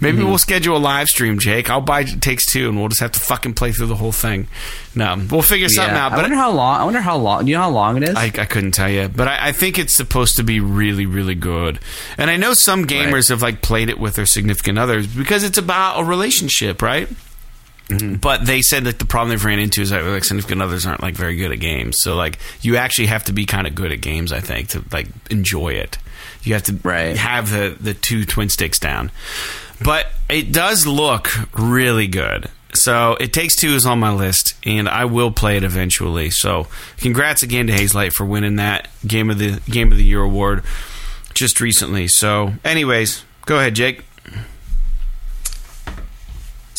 Maybe Mm-hmm. we'll schedule a live stream, Jake. I'll buy It Takes Two, and we'll just have to fucking play through the whole thing. No, we'll figure something Yeah. out. I wonder how long. I wonder how long. Do you know how long it is? I, I couldn't tell you, but I, I think it's supposed to be really, really good. And I know some gamers Right. have like played it with their significant others because it's about a relationship, right? Mm-hmm. But they said that the problem they've ran into is that like significant others aren't like very good at games. So like you actually have to be kind of good at games, I think, to like enjoy it. You have to Right. have the the two twin sticks down. But it does look really good. So it takes two is on my list, and I will play it eventually. So congrats again to Hazelight for winning that game of the game of the year award just recently. So, anyways, go ahead, Jake.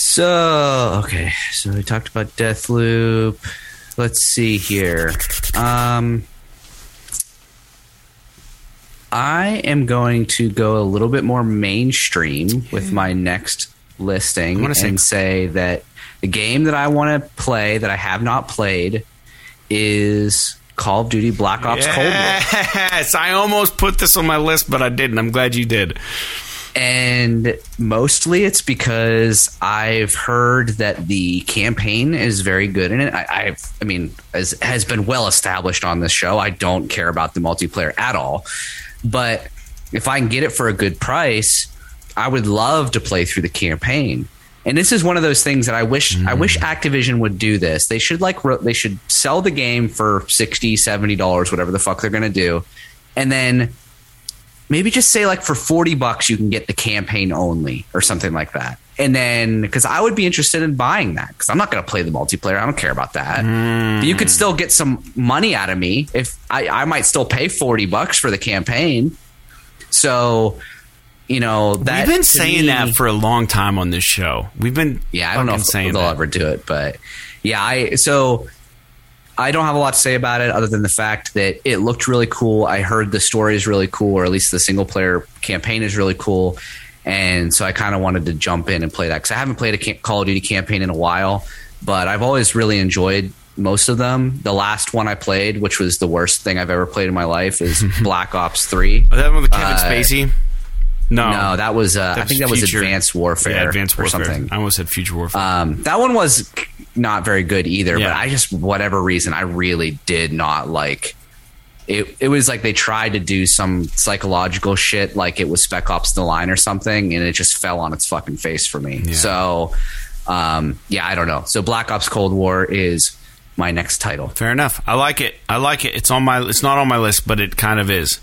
So okay, so we talked about Deathloop. Let's see here. Um, I am going to go a little bit more mainstream with my next listing wanna say- and say that the game that I want to play that I have not played is Call of Duty Black Ops Cold War. Yes, I almost put this on my list, but I didn't. I'm glad you did. And mostly it's because I've heard that the campaign is very good in it. I, I've, I mean, as has been well established on this show, I don't care about the multiplayer at all. But if I can get it for a good price, I would love to play through the campaign. And this is one of those things that I wish I wish Hmm. Activision would do this. They should like they should sell the game for 60 70 dollars whatever the fuck they're going to do. And then maybe just say like for 40 bucks you can get the campaign only or something like that. And then cuz I would be interested in buying that cuz I'm not going to play the multiplayer. I don't care about that. But you could still get some money out of me if I I might still pay 40 bucks for the campaign. So, you know, that We've been saying me- that for a long time on this show. We've been yeah, I don't know if saying they'll that. ever do it, but yeah, I so I don't have a lot to say about it other than the fact that it looked really cool. I heard the story is really cool, or at least the single player campaign is really cool, and so I kind of wanted to jump in and play that because I haven't played a Call of Duty campaign in a while, but I've always really enjoyed most of them. The last one I played, which was the worst thing I've ever played in my life, is Black Ops Three. Was that one with Kevin Uh, Spacey? No, No, that was uh, I think that was Future- Advanced Warfare, Yeah, Advanced or something. I almost said Future Warfare. Um, that one was not very good either, Yeah. but I just whatever reason I really did not like. It, it was like they tried to do some psychological shit, like it was Spec Ops: The Line or something, and it just fell on its fucking face for me. Yeah. So, um, yeah, I don't know. So Black Ops Cold War is my next title. Fair enough. I like it. I like it. It's on my. It's not on my list, but it kind of is.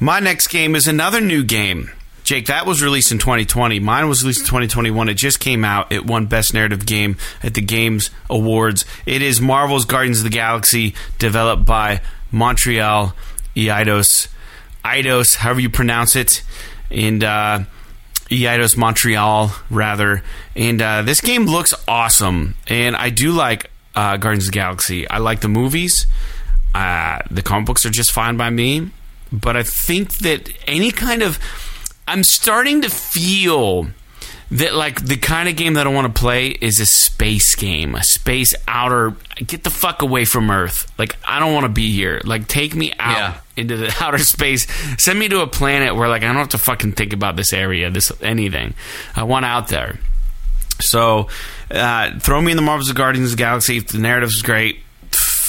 My next game is another new game. Jake, that was released in 2020. Mine was released in 2021. It just came out. It won Best Narrative Game at the Games Awards. It is Marvel's Guardians of the Galaxy, developed by Montreal Eidos. Eidos, however you pronounce it. And uh, Eidos Montreal, rather. And uh, this game looks awesome. And I do like uh, Guardians of the Galaxy. I like the movies. Uh, the comic books are just fine by me. But I think that any kind of. I'm starting to feel that like the kind of game that I want to play is a space game, a space outer. Get the fuck away from Earth. Like I don't want to be here. Like take me out Yeah. into the outer space. Send me to a planet where like I don't have to fucking think about this area, this anything. I want out there. So uh, throw me in the Marvels of Guardians of the Galaxy. If the narrative is great,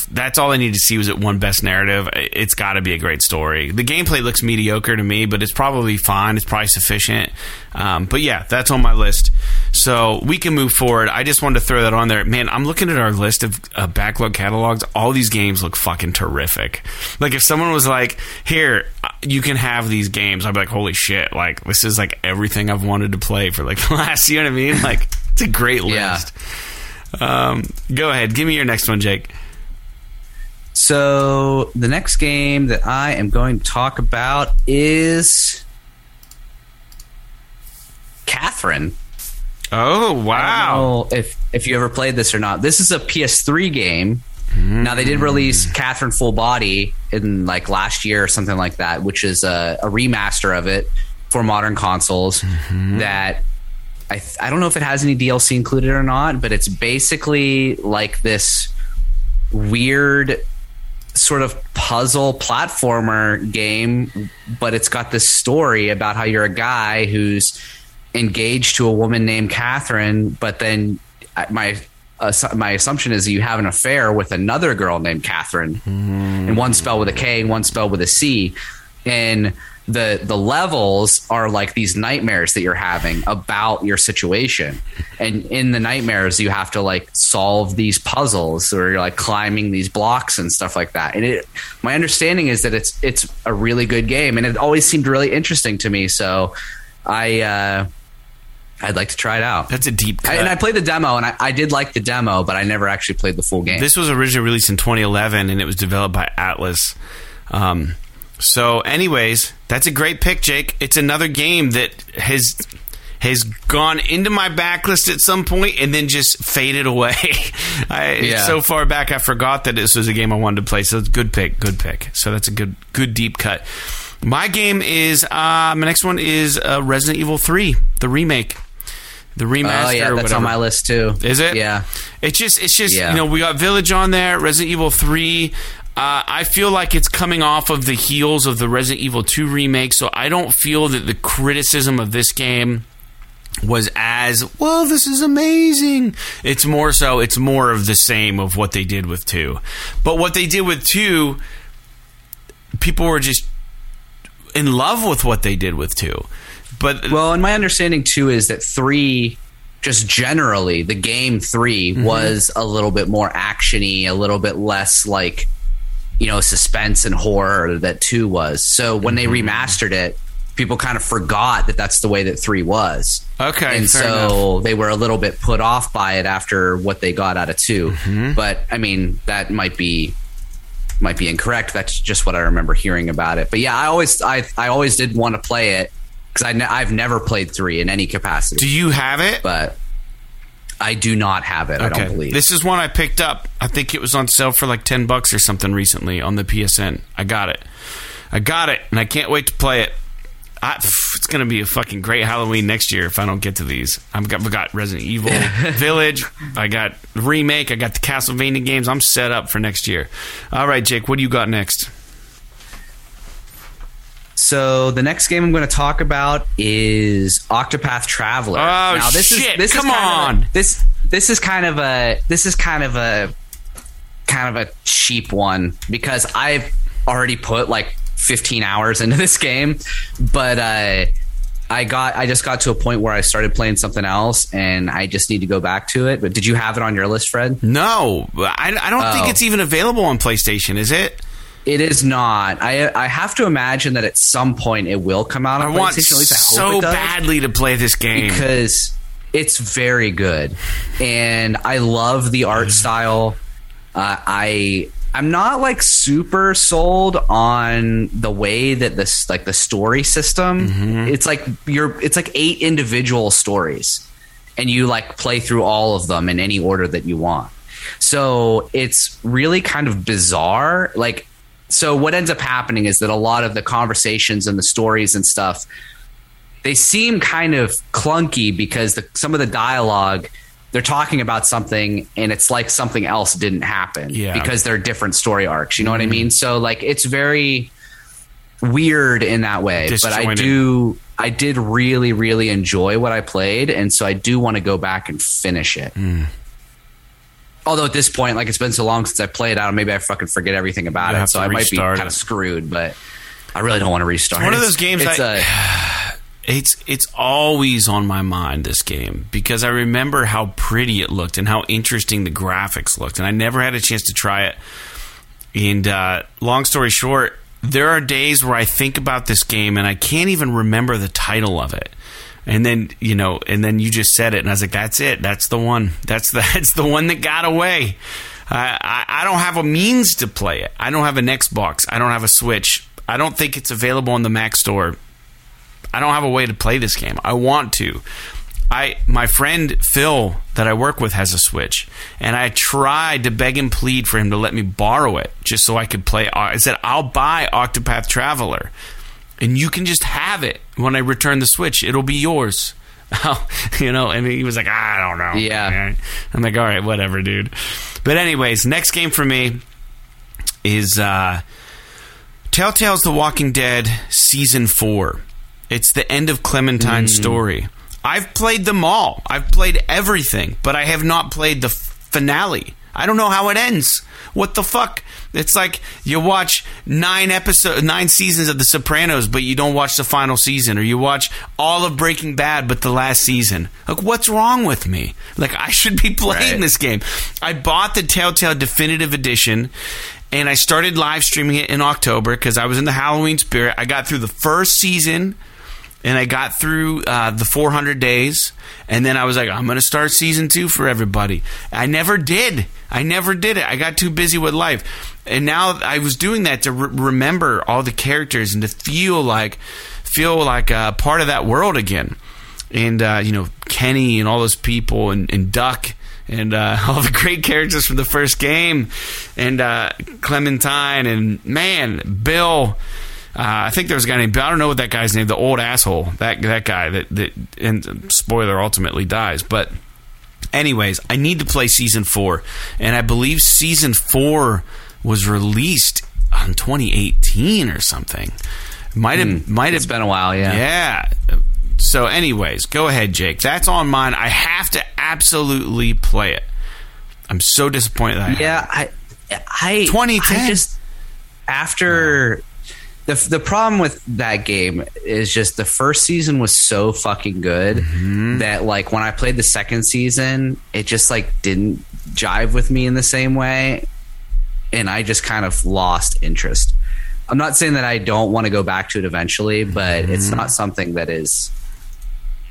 that's all I need to see was it one best narrative. It's got to be a great story. The gameplay looks mediocre to me, but it's probably fine. It's probably sufficient. Um, but yeah, that's on my list. So we can move forward. I just wanted to throw that on there. Man, I'm looking at our list of uh, backlog catalogs. All these games look fucking terrific. Like if someone was like, "Here, uh, you can have these games," I'd be like, "Holy shit!" Like this is like everything I've wanted to play for like the last. You know what I mean? Like it's a great list. Yeah. list. Um, go ahead, give me your next one, Jake. So the next game that I am going to talk about is Catherine. Oh wow! if if you ever played this or not. This is a PS3 game. Now they did release mm. Catherine Full Body in like last year or something like that, which is a, a remaster of it for modern consoles. Mm-hmm. That I th- I don't know if it has any DLC included or not, but it's basically like this weird sort of puzzle platformer game, but it's got this story about how you're a guy who's engaged to a woman named Catherine, but then my uh, my assumption is you have an affair with another girl named Catherine, and one spelled with a K and one spelled with a C, and the the levels are like these nightmares that you're having about your situation, and in the nightmares you have to like solve these puzzles or you're like climbing these blocks and stuff like that. And it, my understanding is that it's it's a really good game, and it always seemed really interesting to me. So I. Uh, I'd like to try it out. That's a deep cut. I, and I played the demo, and I, I did like the demo, but I never actually played the full game. This was originally released in 2011, and it was developed by Atlus. Um, so, anyways, that's a great pick, Jake. It's another game that has has gone into my backlist at some point and then just faded away. I, Yeah. So far back, I forgot that this was a game I wanted to play. So, it's a good pick, good pick. So that's a good good deep cut. My game is uh, my next one is uh, Resident Evil 3, the remake. The remaster. oh yeah, that's whatever. on my list too. Is it? Yeah. It's just, it's just, Yeah. you know, we got Village on there, Resident Evil 3. Uh, I feel like it's coming off of the heels of the Resident Evil 2 remake, so I don't feel that the criticism of this game was as, well, this is amazing. It's more so, it's more of the same of what they did with 2. But what they did with 2, people were just in love with what they did with 2. But Well, and my understanding too is that three just generally the game 3 Mm-hmm. was a little bit more actiony, a little bit less like you know suspense and horror that two was. So when they Mm-hmm. remastered it, people kind of forgot that that's the way that three was. Okay, and so they were a little bit put off by it after what they got out of 2 Mm-hmm. But I mean, that might be might be incorrect. That's just what I remember hearing about it. But yeah, I always I I always did want to play it because I ne- I've never played three in any capacity, Do you have it? but I do not have it. I don't believe. This is one I picked up. I think it was on sale for like 10 bucks or something recently on the PSN. I got it. I got it, and I can't wait to play it. I, it's going to be a fucking great Halloween next year if I don't get to these. I've got, I've got Resident Evil Village. I got the remake. I got the Castlevania games. I'm set up for next year. All right, Jake, what do you got next? So the next game I'm going to talk about is Octopath Traveler. Oh, this shit, Is, this come is on. A, this this is kind of a this is kind of a kind of a cheap one because I've already put like 15 hours into this game, but uh, I got I just got to a point where I started playing something else, and I just need to go back to it. But did you have it on your list, Fred? No, I, I don't think Oh. it's even available on PlayStation, is it? It is not. I I have to imagine that at some point it will come out I on want PlayStation. At least I so badly to play this game. because it's very good. And i love the art style. Uh, i i'm not like super sold on the way that this like the story system it's like you're it's like eight individual stories. And you like play through all of them in any order that you want. So it's really kind of bizarre. Like so what ends up happening is that a lot of the conversations and the stories and stuff they seem kind of clunky because the, some of the dialogue they're talking about something and it's like something else didn't happen Yeah. because they're different story arcs. You know what i mm-hmm. mean? So like it's very weird in that way but i do i did really really enjoy what i played. And so i do want to go back and finish it mm. Although at this point like it's been so long since i played out maybe i fucking forget everything about You'll it so i might be kind of screwed but i really don't want to restart one of those games it's I- a- It's it's always on my mind this game because I remember how pretty it looked and how interesting the graphics looked, and I never had a chance to try it. And uh, long story short, there are days where I think about this game and I can't even remember the title of it. And then you know, and then you just said it, and I was like, "That's it. That's the one. That's the that's the one that got away." I, I I don't have a means to play it. I don't have an Xbox. I don't have a Switch. I don't think it's available on the Mac store. I don't have a way to play this game. I want to. I my friend Phil that I work with has a Switch, and I tried to beg and plead for him to let me borrow it just so I could play. I said I'll buy Octopath Traveler, and you can just have it when I return the Switch. It'll be yours. you know, and he was like, I don't know. Yeah. I'm like, all right, whatever, dude. But anyways, next game for me is uh Telltale's The Walking Dead season 4. It's the end of Clementine's story. I've played them all. I've played everything, but I have not played the finale. I don't know how it ends. What the fuck? It's like you watch nine episodes, nine seasons of The Sopranos, but you don't watch the final season, or you watch all of Breaking Bad, but the last season. Like, what's wrong with me? Like, I should be playing Right. this game. I bought the Telltale Definitive Edition, and I started live streaming it in October because I was in the Halloween spirit. I got through the first season and I got through uh, the 400 days, and then I was like, I'm going to start season two for everybody. I never did. I never did it. I got too busy with life, and now I was doing that to re- remember all the characters and to feel like feel like a part of that world again. And uh, you know, Kenny and all those people, and, and Duck. And uh, all the great characters from the first game, and uh, Clementine, and man, Bill, Uh, I think there was a guy named I don't know what that guy's name. The old asshole. That that guy that that and spoiler ultimately dies. But anyways, I need to play season four, and I believe season four was released on 2018 or something. Might have hmm. might have. Been a while, yeah. yeah. So, anyways, go ahead, Jake. That's on mine. I have to absolutely play it. I'm so disappointed that I Yeah, I, I, 2010. I just after the the problem with that game is just the first season was so fucking good mm-hmm. that like when I played the second season, it just like didn't jive with me in the same way, and I just kind of lost interest. I'm not saying that I don't want to go back to it eventually, but it's mm-hmm. not something that is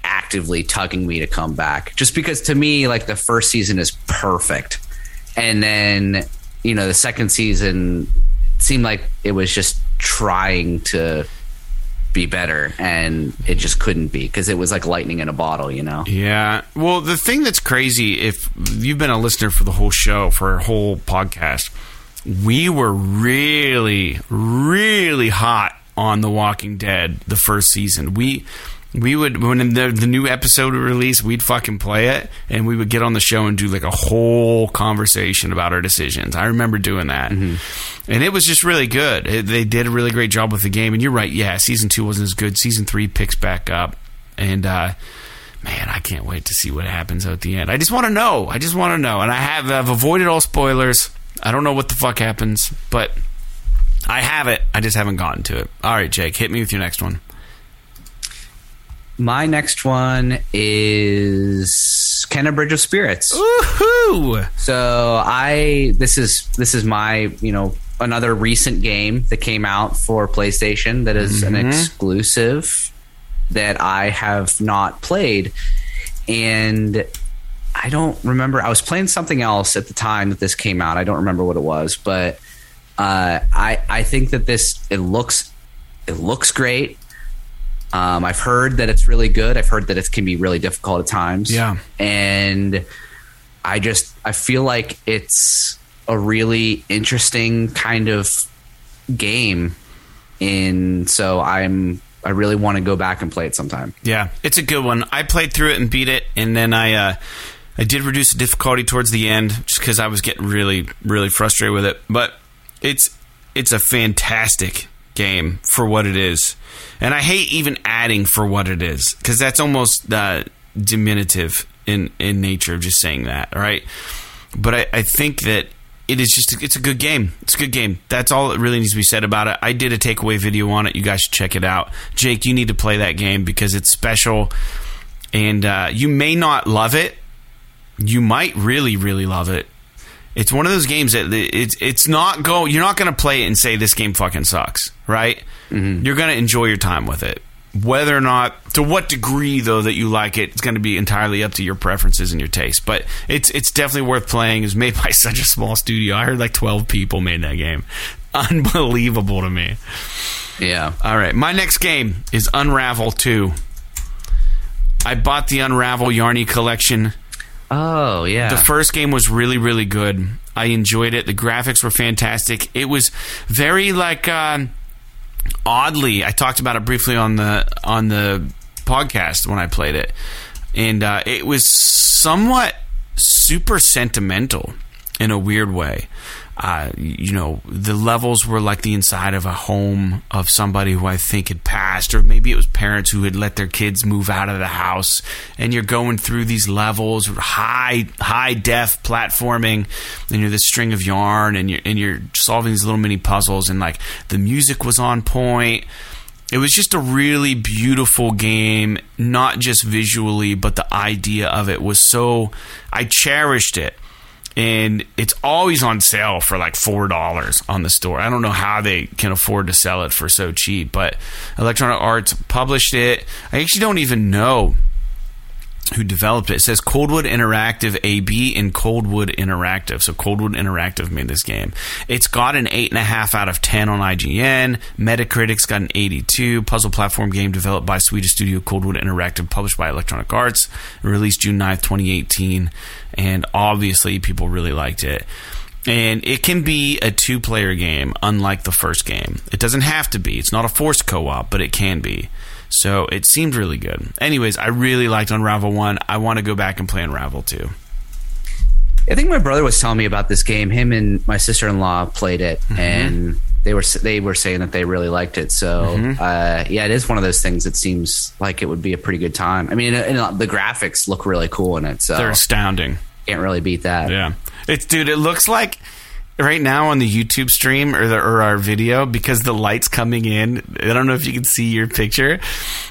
actively tugging me to come back. Just because to me, like the first season is perfect, and then you know the second season seemed like it was just trying to be better, and it just couldn't be because it was like lightning in a bottle, you know. Yeah. Well, the thing that's crazy, if you've been a listener for the whole show, for our whole podcast, we were really, really hot on The Walking Dead the first season. We. We would when the, the new episode would release, we'd fucking play it, and we would get on the show and do like a whole conversation about our decisions. I remember doing that, and it was just really good. It, they did a really great job with the game, and you're right. Yeah, season two wasn't as good. Season three picks back up, and uh, man, I can't wait to see what happens at the end. I just want to know. I just want to know. And I have I've avoided all spoilers. I don't know what the fuck happens, but I have it. I just haven't gotten to it. All right, Jake, hit me with your next one. My next one is Kena Bridge of Spirits. Woohoo! So I this is this is my you know another recent game that came out for PlayStation that is an exclusive that I have not played, and I don't remember. I was playing something else at the time that this came out. I don't remember what it was, but uh, I I think that this it looks it looks great. Um, I've heard that it's really good. I've heard that it can be really difficult at times. Yeah. and I just I feel like it's a really interesting kind of game, and so I'm I really want to go back and play it sometime. Yeah, it's a good one. I played through it and beat it, and then I uh, I did reduce the difficulty towards the end just because I was getting really really frustrated with it. But it's it's a fantastic game for what it is, and I hate even adding for what it is because that's almost uh, diminutive in in nature of just saying that, right? But I, I think that it is just it's a good game. It's a good game. That's all that really needs to be said about it. I did a takeaway video on it. You guys should check it out. Jake, you need to play that game because it's special, and uh, you may not love it. You might really, really love it. It's one of those games that it's it's not go. You're not going to play it and say this game fucking sucks, right? Mm-hmm. You're going to enjoy your time with it. Whether or not, to what degree though that you like it, it's going to be entirely up to your preferences and your taste. But it's it's definitely worth playing. It's made by such a small studio. I heard like 12 people made that game. Unbelievable to me. Yeah, All right, my next game is Unravel 2. I bought the Unravel Yarny collection. Oh yeah. The first game was really, really good. I enjoyed it. The graphics were fantastic. It was very like um oddly. I talked about it briefly on the on the podcast when I played it, and uh, it was somewhat super sentimental in a weird way. Uh, you know, the levels were like the inside of a home of somebody who I think had passed, or maybe it was parents who had let their kids move out of the house, and you're going through these levels, high high def platforming, and you're this string of yarn, and you're and you're solving these little mini puzzles, and like the music was on point. It was just a really beautiful game not just visually but the idea of it was so i cherished it and it's always on sale for like four dollars on the store. I don't know how they can afford to sell it for so cheap but electronic arts published it. I actually don't even know who developed it. It says Coldwood Interactive AB and Coldwood Interactive. So Coldwood Interactive made this game. It's got an eight and a half out of ten on IGN. Metacritic's got an 82. Puzzle platform game developed by Swedish studio Coldwood Interactive, published by Electronic Arts, released June 9th, 2018. And obviously, people really liked it. And it can be a two player game, unlike the first game. It doesn't have to be. It's not a forced co op, but it can be. So it seemed really good. Anyways, I really liked Unravel 1. I want to go back and play Unravel 2. I think my brother was telling me about this game. Him and my sister in law played it, and they were they were saying that they really liked it. So uh, yeah, it is one of those things that seems like it would be a pretty good time. I mean, and, and the graphics look really cool in it, so They're astounding. can't really beat that. Yeah. It's dude, it looks like right now on the YouTube stream or the or our video because the light's coming in. I don't know if you can see your picture,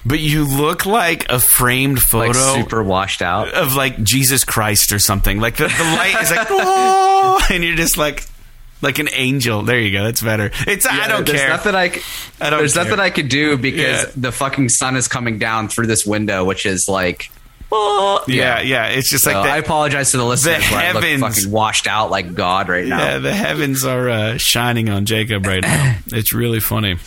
but you look like a framed photo Like super washed out. of like Jesus Christ or something. Like the, the light is like, oh, and you're just like like an angel. There you go. That's better. It's I don't there's care. Nothing I, c- I don't there's care. nothing I could do because Yeah. the fucking sun is coming down through this window, which is like. Yeah, yeah. It's just So like I apologize to the listeners. where I heavens- look fucking washed out like God right now. Yeah, the heavens are uh, shining on Jacob right now. It's really funny.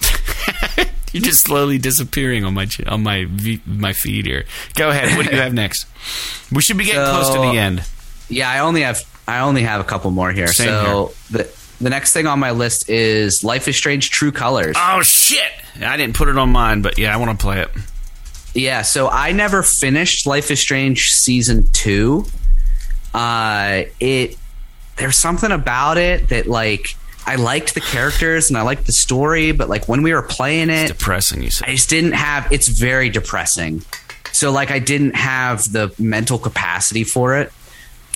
You're just slowly disappearing on my on my my feed here. Go ahead. What do you have next? We should be getting close to the end. Yeah, I only have I only have a couple more here. Same so the the next thing on my list is Life is Strange: True Colors. Oh shit! I didn't put it on mine, but yeah, I want to play it. Yeah, so I never finished Life is Strange season two. Uh, it there's something about it that like I liked the characters and I liked the story, but like when we were playing it, Depressing, you I said. just didn't have. It's very depressing. So like I didn't have the mental capacity for it,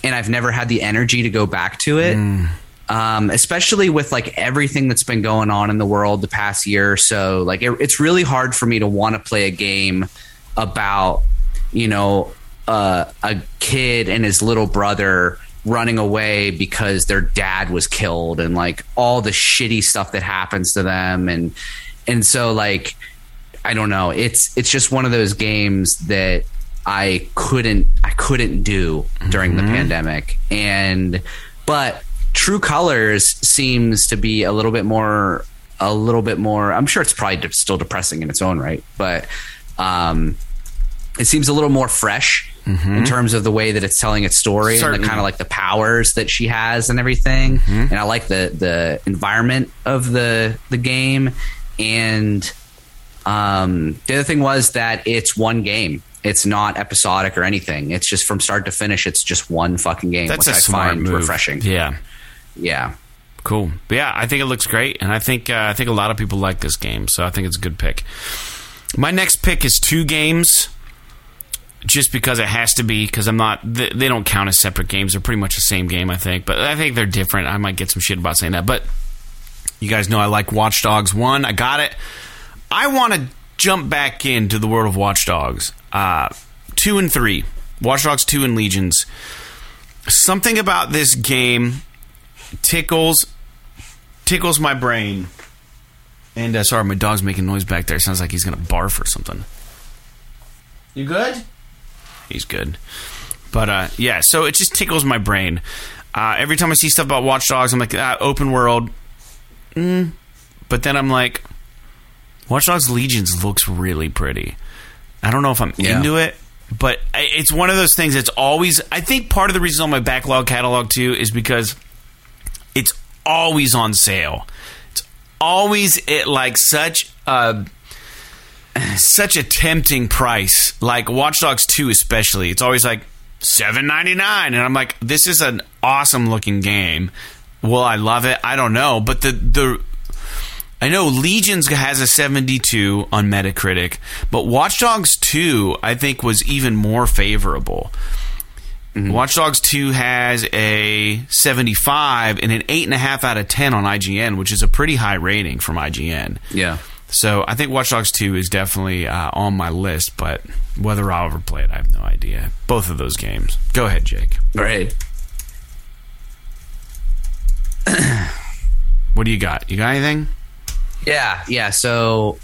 and I've never had the energy to go back to it. Um, especially with like everything that's been going on in the world the past year or so. Like it, it's really hard for me to want to play a game about you know uh, a kid and his little brother running away because their dad was killed and like all the shitty stuff that happens to them. And and so like I don't know. It's it's just one of those games that I couldn't I couldn't do during the pandemic. And but True Colors seems to be a little bit more a little bit more I'm sure it's probably still depressing in its own right but um it seems a little more fresh in terms of the way that it's telling its story and the kind of like the powers that she has and everything. And I like the the environment of the the game. And um, the other thing was that it's one game. It's not episodic or anything. It's just from start to finish. It's just one fucking game, That's which I smart find move. refreshing. Yeah, Yeah. cool. But yeah, I think it looks great, and I think uh, I think a lot of people like this game, so I think it's a good pick. My next pick is two games, just because it has to be. Because I'm not, they, don't count as separate games. They're pretty much the same game, I think. But I think they're different. I might get some shit about saying that, but you guys know I like Watch Dogs One. I got it. I want to jump back into the world of Watch Dogs. Uh, two and three, Watch Dogs Two and Legions. Something about this game tickles tickles my brain. And uh, sorry, my dog's making noise back there. Sounds like he's gonna barf or something. You good? He's good. But uh, yeah, so it just tickles my brain. Uh, every time I see stuff about Watch Dogs, I'm like, ah, open world. Mm. But then I'm like, Watch Dogs Legions looks really pretty. I don't know if I'm Yeah. into it, but I- it's one of those things that's always. I think part of the reason on my backlog catalog too is because it's always on sale. It's always at like such a such a tempting price. Like Watch Dogs 2 especially. It's always like 7.99 and I'm like this is an awesome looking game. Will I love it? I don't know, but the the I know Legions has a 72 on Metacritic, but Watch Dogs 2 I think was even more favorable. Mm-hmm. Watch Dogs 2 has a 75 and an 8.5 out of 10 on IGN, which is a pretty high rating from IGN. Yeah. So I think Watch Dogs 2 is definitely uh, on my list, but whether I'll ever play it, I have no idea. Both of those games. Go ahead, Jake. Right. What do you got? You got anything? Yeah, yeah. So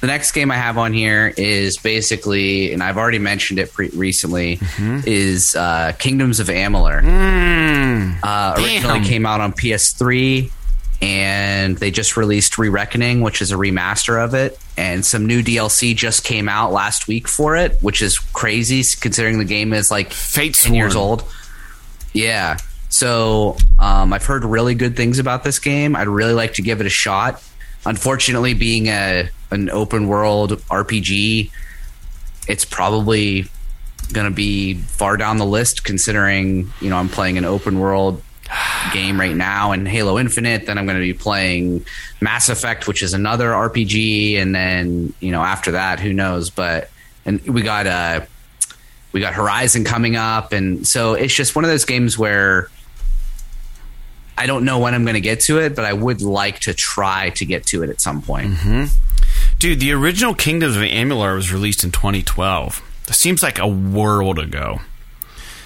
the next game I have on here is basically, and I've already mentioned it pre- recently, is uh, Kingdoms of Amalur. Mm. Uh, originally Damn. came out on PS3, and they just released Re Reckoning, which is a remaster of it, and some new DLC just came out last week for it, which is crazy considering the game is like Fate 10 years old. Yeah. So um, I've heard really good things about this game. I'd really like to give it a shot. Unfortunately, being a an open world RPG, it's probably going to be far down the list considering you know I'm playing an open world game right now and Halo Infinite. Then I'm going to be playing Mass Effect, which is another RPG, and then you know after that, who knows? But and we got uh we got Horizon coming up, and so it's just one of those games where I don't know when I'm going to get to it, but I would like to try to get to it at some point. Dude, the original Kingdoms of Amalur was released in 2012. That seems like a world ago.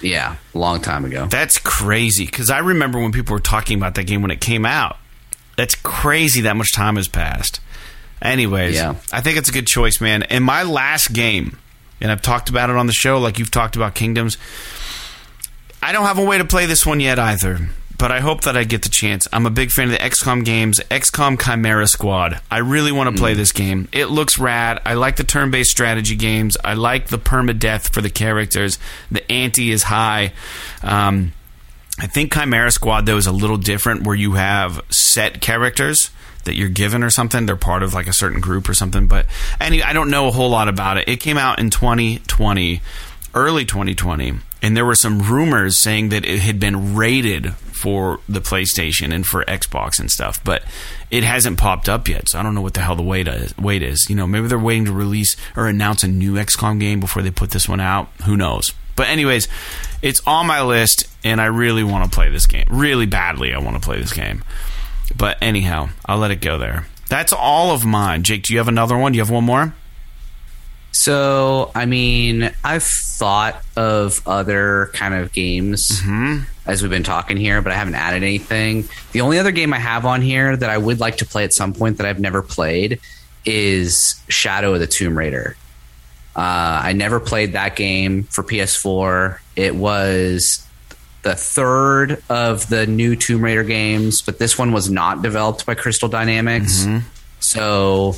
Yeah, a long time ago. That's crazy because I remember when people were talking about that game when it came out. That's crazy that much time has passed. Anyways, Yeah. I think it's a good choice, man. And my last game, and I've talked about it on the show, like you've talked about Kingdoms. I don't have a way to play this one yet either, but I hope that I get the chance. I'm a big fan of the XCOM games, XCOM Chimera Squad. I really want to play this game. It looks rad. I like the turn based strategy games. I like the permadeath for the characters. The ante is high. Um, I think Chimera Squad though is a little different, where you have set characters that you're given or something. They're part of like a certain group or something. But any, I don't know a whole lot about it. It came out in 2020, early 2020, and there were some rumors saying that it had been rated for the PlayStation and for Xbox and stuff, but it hasn't popped up yet. So I don't know what the hell the wait is. Wait is. You know, maybe they're waiting to release or announce a new XCOM game before they put this one out. Who knows? But anyways, it's on my list, and I really want to play this game. Really badly, I want to play this game. But anyhow, I'll let it go there. That's all of mine. Jake, do you have another one? Do you have one more? So, I mean, I've thought of other kind of games as we've been talking here, but I haven't added anything. The only other game I have on here that I would like to play at some point that I've never played is Shadow of the Tomb Raider. Uh, I never played that game for PS4. It was the third of the new Tomb Raider games, but this one was not developed by Crystal Dynamics. So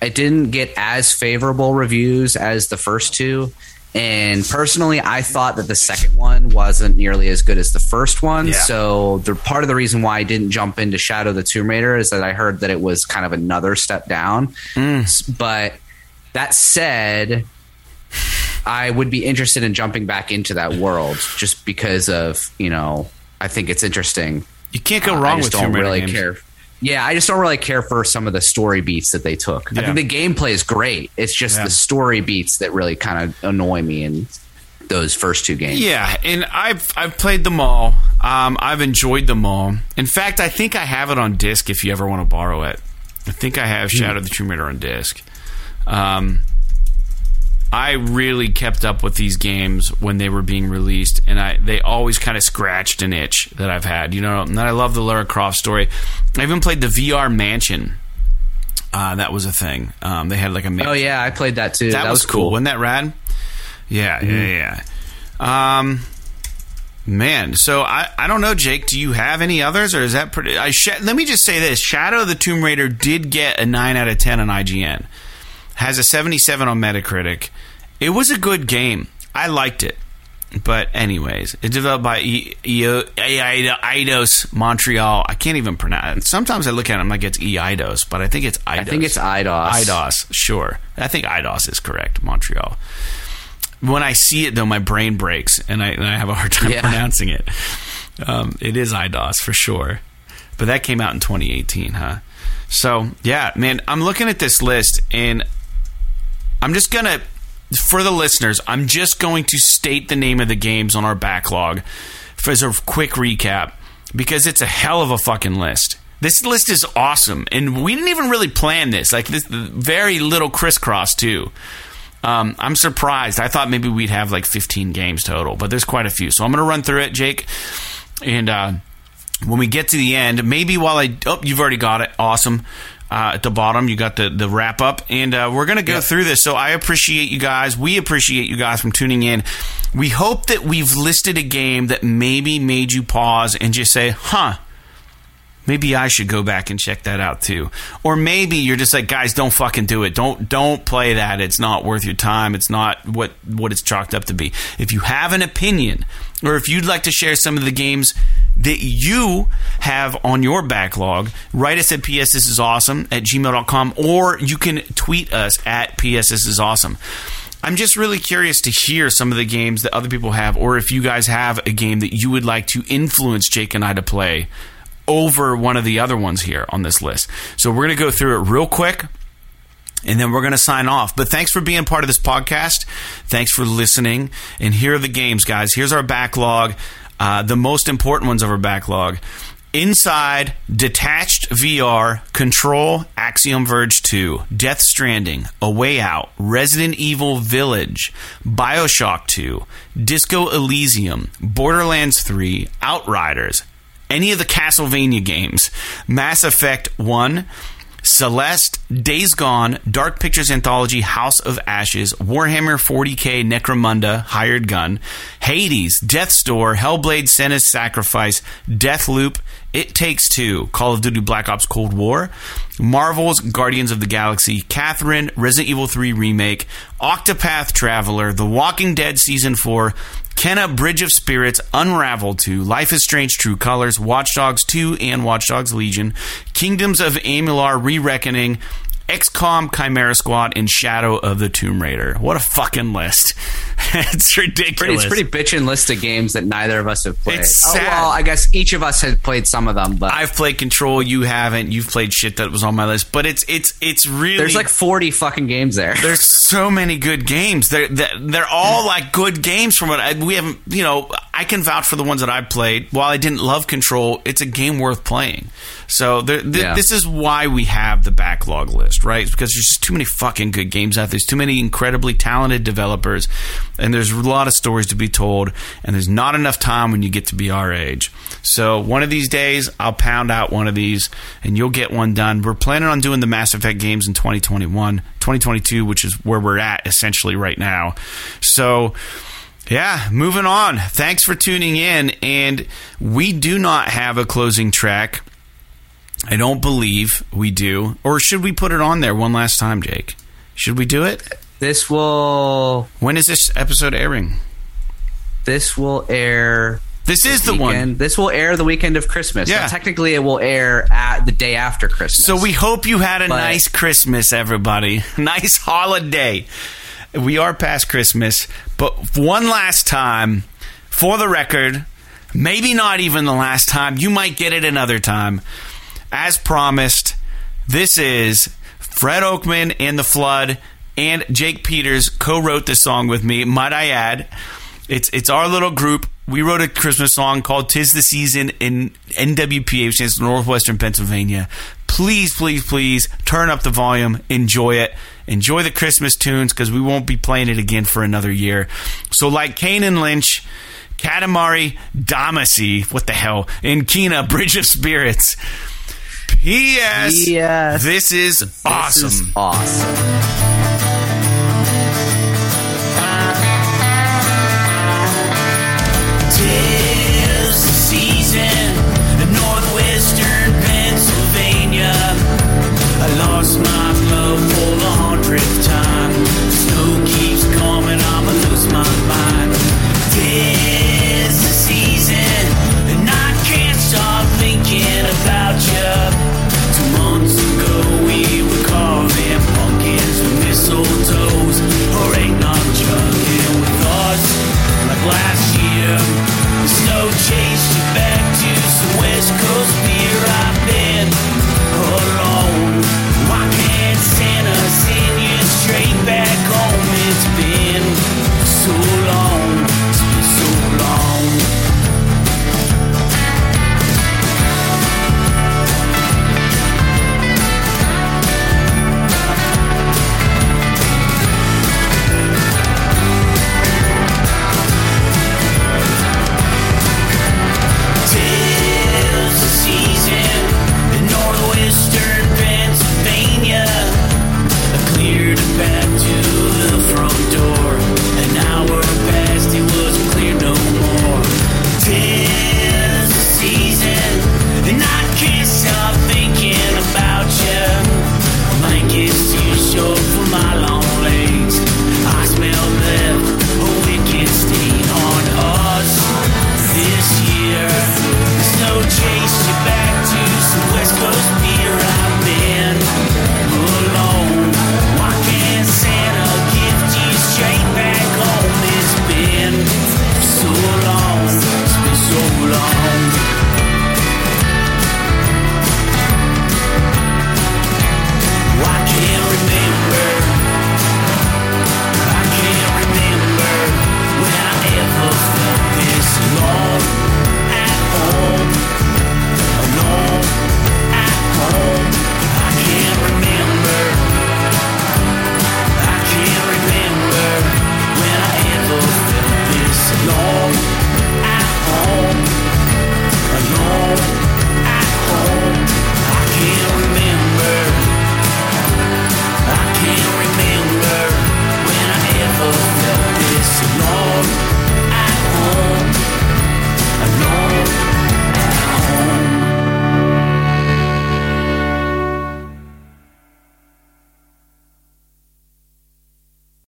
it didn't get as favorable reviews as the first two. And personally, I thought that the second one wasn't nearly as good as the first one. Yeah. So the part of the reason why I didn't jump into Shadow the Tomb Raider is that I heard that it was kind of another step down. S- But that said, I would be interested in jumping back into that world just because of, you know, I think it's interesting. You can't go Uh, wrong I just with don't Tomb Raider really games. care. Yeah, I just don't really care for some of the story beats that they took. Yeah. I think the gameplay is great. It's just Yeah. the story beats that really kind of annoy me in those first two games. Yeah, and I've I've played them all. Um, I've enjoyed them all. In fact, I think I have it on disc. If you ever want to borrow it, I think I have Shadow of the Tomb Raider on disc. Um, I really kept up with these games when they were being released, and I they always kind of scratched an itch that I've had. You know, and I love the Lara Croft story. I even played the VR Mansion. Uh, that was a thing. Um, they had like a Oh yeah, I played that too. that, was, cool. Wasn't that rad? Yeah, yeah, yeah. Um, man, so I, I don't know, Jake. Do you have any others, or is that pretty? I sh- let me just say this: Shadow of the Tomb Raider did get a nine out of ten on IGN, has a seventy-seven on Metacritic. It was a good game. I liked it. But anyways, it's developed by e- e- Eidos Montreal. I can't even pronounce. it. Sometimes I look at it, and I'm like it's Eidos, but I think it's Eidos. I think it's Eidos. Eidos, sure. I think Eidos is correct, Montreal. When I see it, though, my brain breaks and I, and I have a hard time Yeah. pronouncing it. Um, it is Eidos for sure. But that came out in 2018, huh? So, yeah, man, I'm looking at this list and I'm just going to, for the listeners, I'm just going to state the name of the games on our backlog as a quick recap because it's a hell of a fucking list. This list is awesome, and we didn't even really plan this. Like this, very little crisscross too. Um, I'm surprised. I thought maybe we'd have like 15 games total, but there's quite a few. So I'm going to run through it, Jake, and uh, when we get to the end, maybe while I oh, you've already got it, awesome. Uh, at the bottom, you got the the wrap up, and uh, we're gonna go through this. So I appreciate you guys. We appreciate you guys from tuning in. We hope that we've listed a game that maybe made you pause and just say, "Huh." Maybe I should go back and check that out too. Or maybe you're just like, guys, don't fucking do it. Don't don't play that. It's not worth your time. It's not what what it's chalked up to be. If you have an opinion, or if you'd like to share some of the games that you have on your backlog, write us at ps this is awesome at gmail.com or you can tweet us at ps this is awesome. I'm just really curious to hear some of the games that other people have, or if you guys have a game that you would like to influence Jake and I to play over one of the other ones here on this list. So we're going to go through it real quick and then we're going to sign off. But thanks for being part of this podcast. Thanks for listening. And here are the games, guys. Here's our backlog, uh, the most important ones of our backlog. Inside, Detached VR, Control, Axiom Verge 2, Death Stranding, A Way Out, Resident Evil Village, Bioshock 2, Disco Elysium, Borderlands 3, Outriders, any of the Castlevania games, Mass Effect 1, Celeste, Days Gone, Dark Pictures Anthology, House of Ashes, Warhammer 40k, Necromunda, Hired Gun, Hades, Death's Door, Hellblade, Senua's Sacrifice, Deathloop, It Takes Two, Call of Duty Black Ops Cold War, Marvel's Guardians of the Galaxy, Catherine, Resident Evil 3 Remake, Octopath Traveler, The Walking Dead Season 4, Kena Bridge of Spirits, Unravel 2, Life is Strange True Colors, Watch Dogs 2 and Watch Dogs Legion, Kingdoms of Amalur Re Reckoning, XCOM Chimera Squad, and Shadow of the Tomb Raider. What a fucking list. it's ridiculous. It's pretty bitchin' list of games that neither of us have played. It's oh, well, I guess each of us has played some of them, but I've played Control, you haven't. You've played shit that was on my list, but it's it's it's really there's like 40 fucking games there. there's so many good games. They're they're, they're all like good games from what I, we haven't. You know, I can vouch for the ones that I've played. While I didn't love Control, it's a game worth playing. So there, th- Yeah. this is why we have the backlog list, right? It's because there's just too many fucking good games out there. There's too many incredibly talented developers, and there's a lot of stories to be told. And there's not enough time when you get to be our age. So one of these days, I'll pound out one of these, and you'll get one done. We're planning on doing the Mass Effect games in 2021, 2022, which is where we're at essentially right now. So. Yeah, moving on. Thanks for tuning in. And we do not have a closing track. I don't believe we do. Or should we put it on there one last time, Jake? Should we do it? This will When is this episode airing? this will air This is the weekend. one. This will air the weekend of Christmas. Yeah. So technically, it will air at the day after Christmas. So we hope you had a But- nice Christmas, everybody. Nice holiday. We are past Christmas, but one last time, for the record, maybe not even the last time, you might get it another time. As promised, this is Fred Oakman and the Flood and Jake Peters co-wrote this song with me. Might I add? It's it's our little group. We wrote a Christmas song called "Tis the Season" in NWPA, which for Northwestern Pennsylvania. Please, please, please turn up the volume. Enjoy it. Enjoy the Christmas tunes because we won't be playing it again for another year. So, like Kane and Lynch, Katamari Damacy, what the hell, and Kena, Bridge of Spirits. P.S. P.S. This is This awesome. is awesome.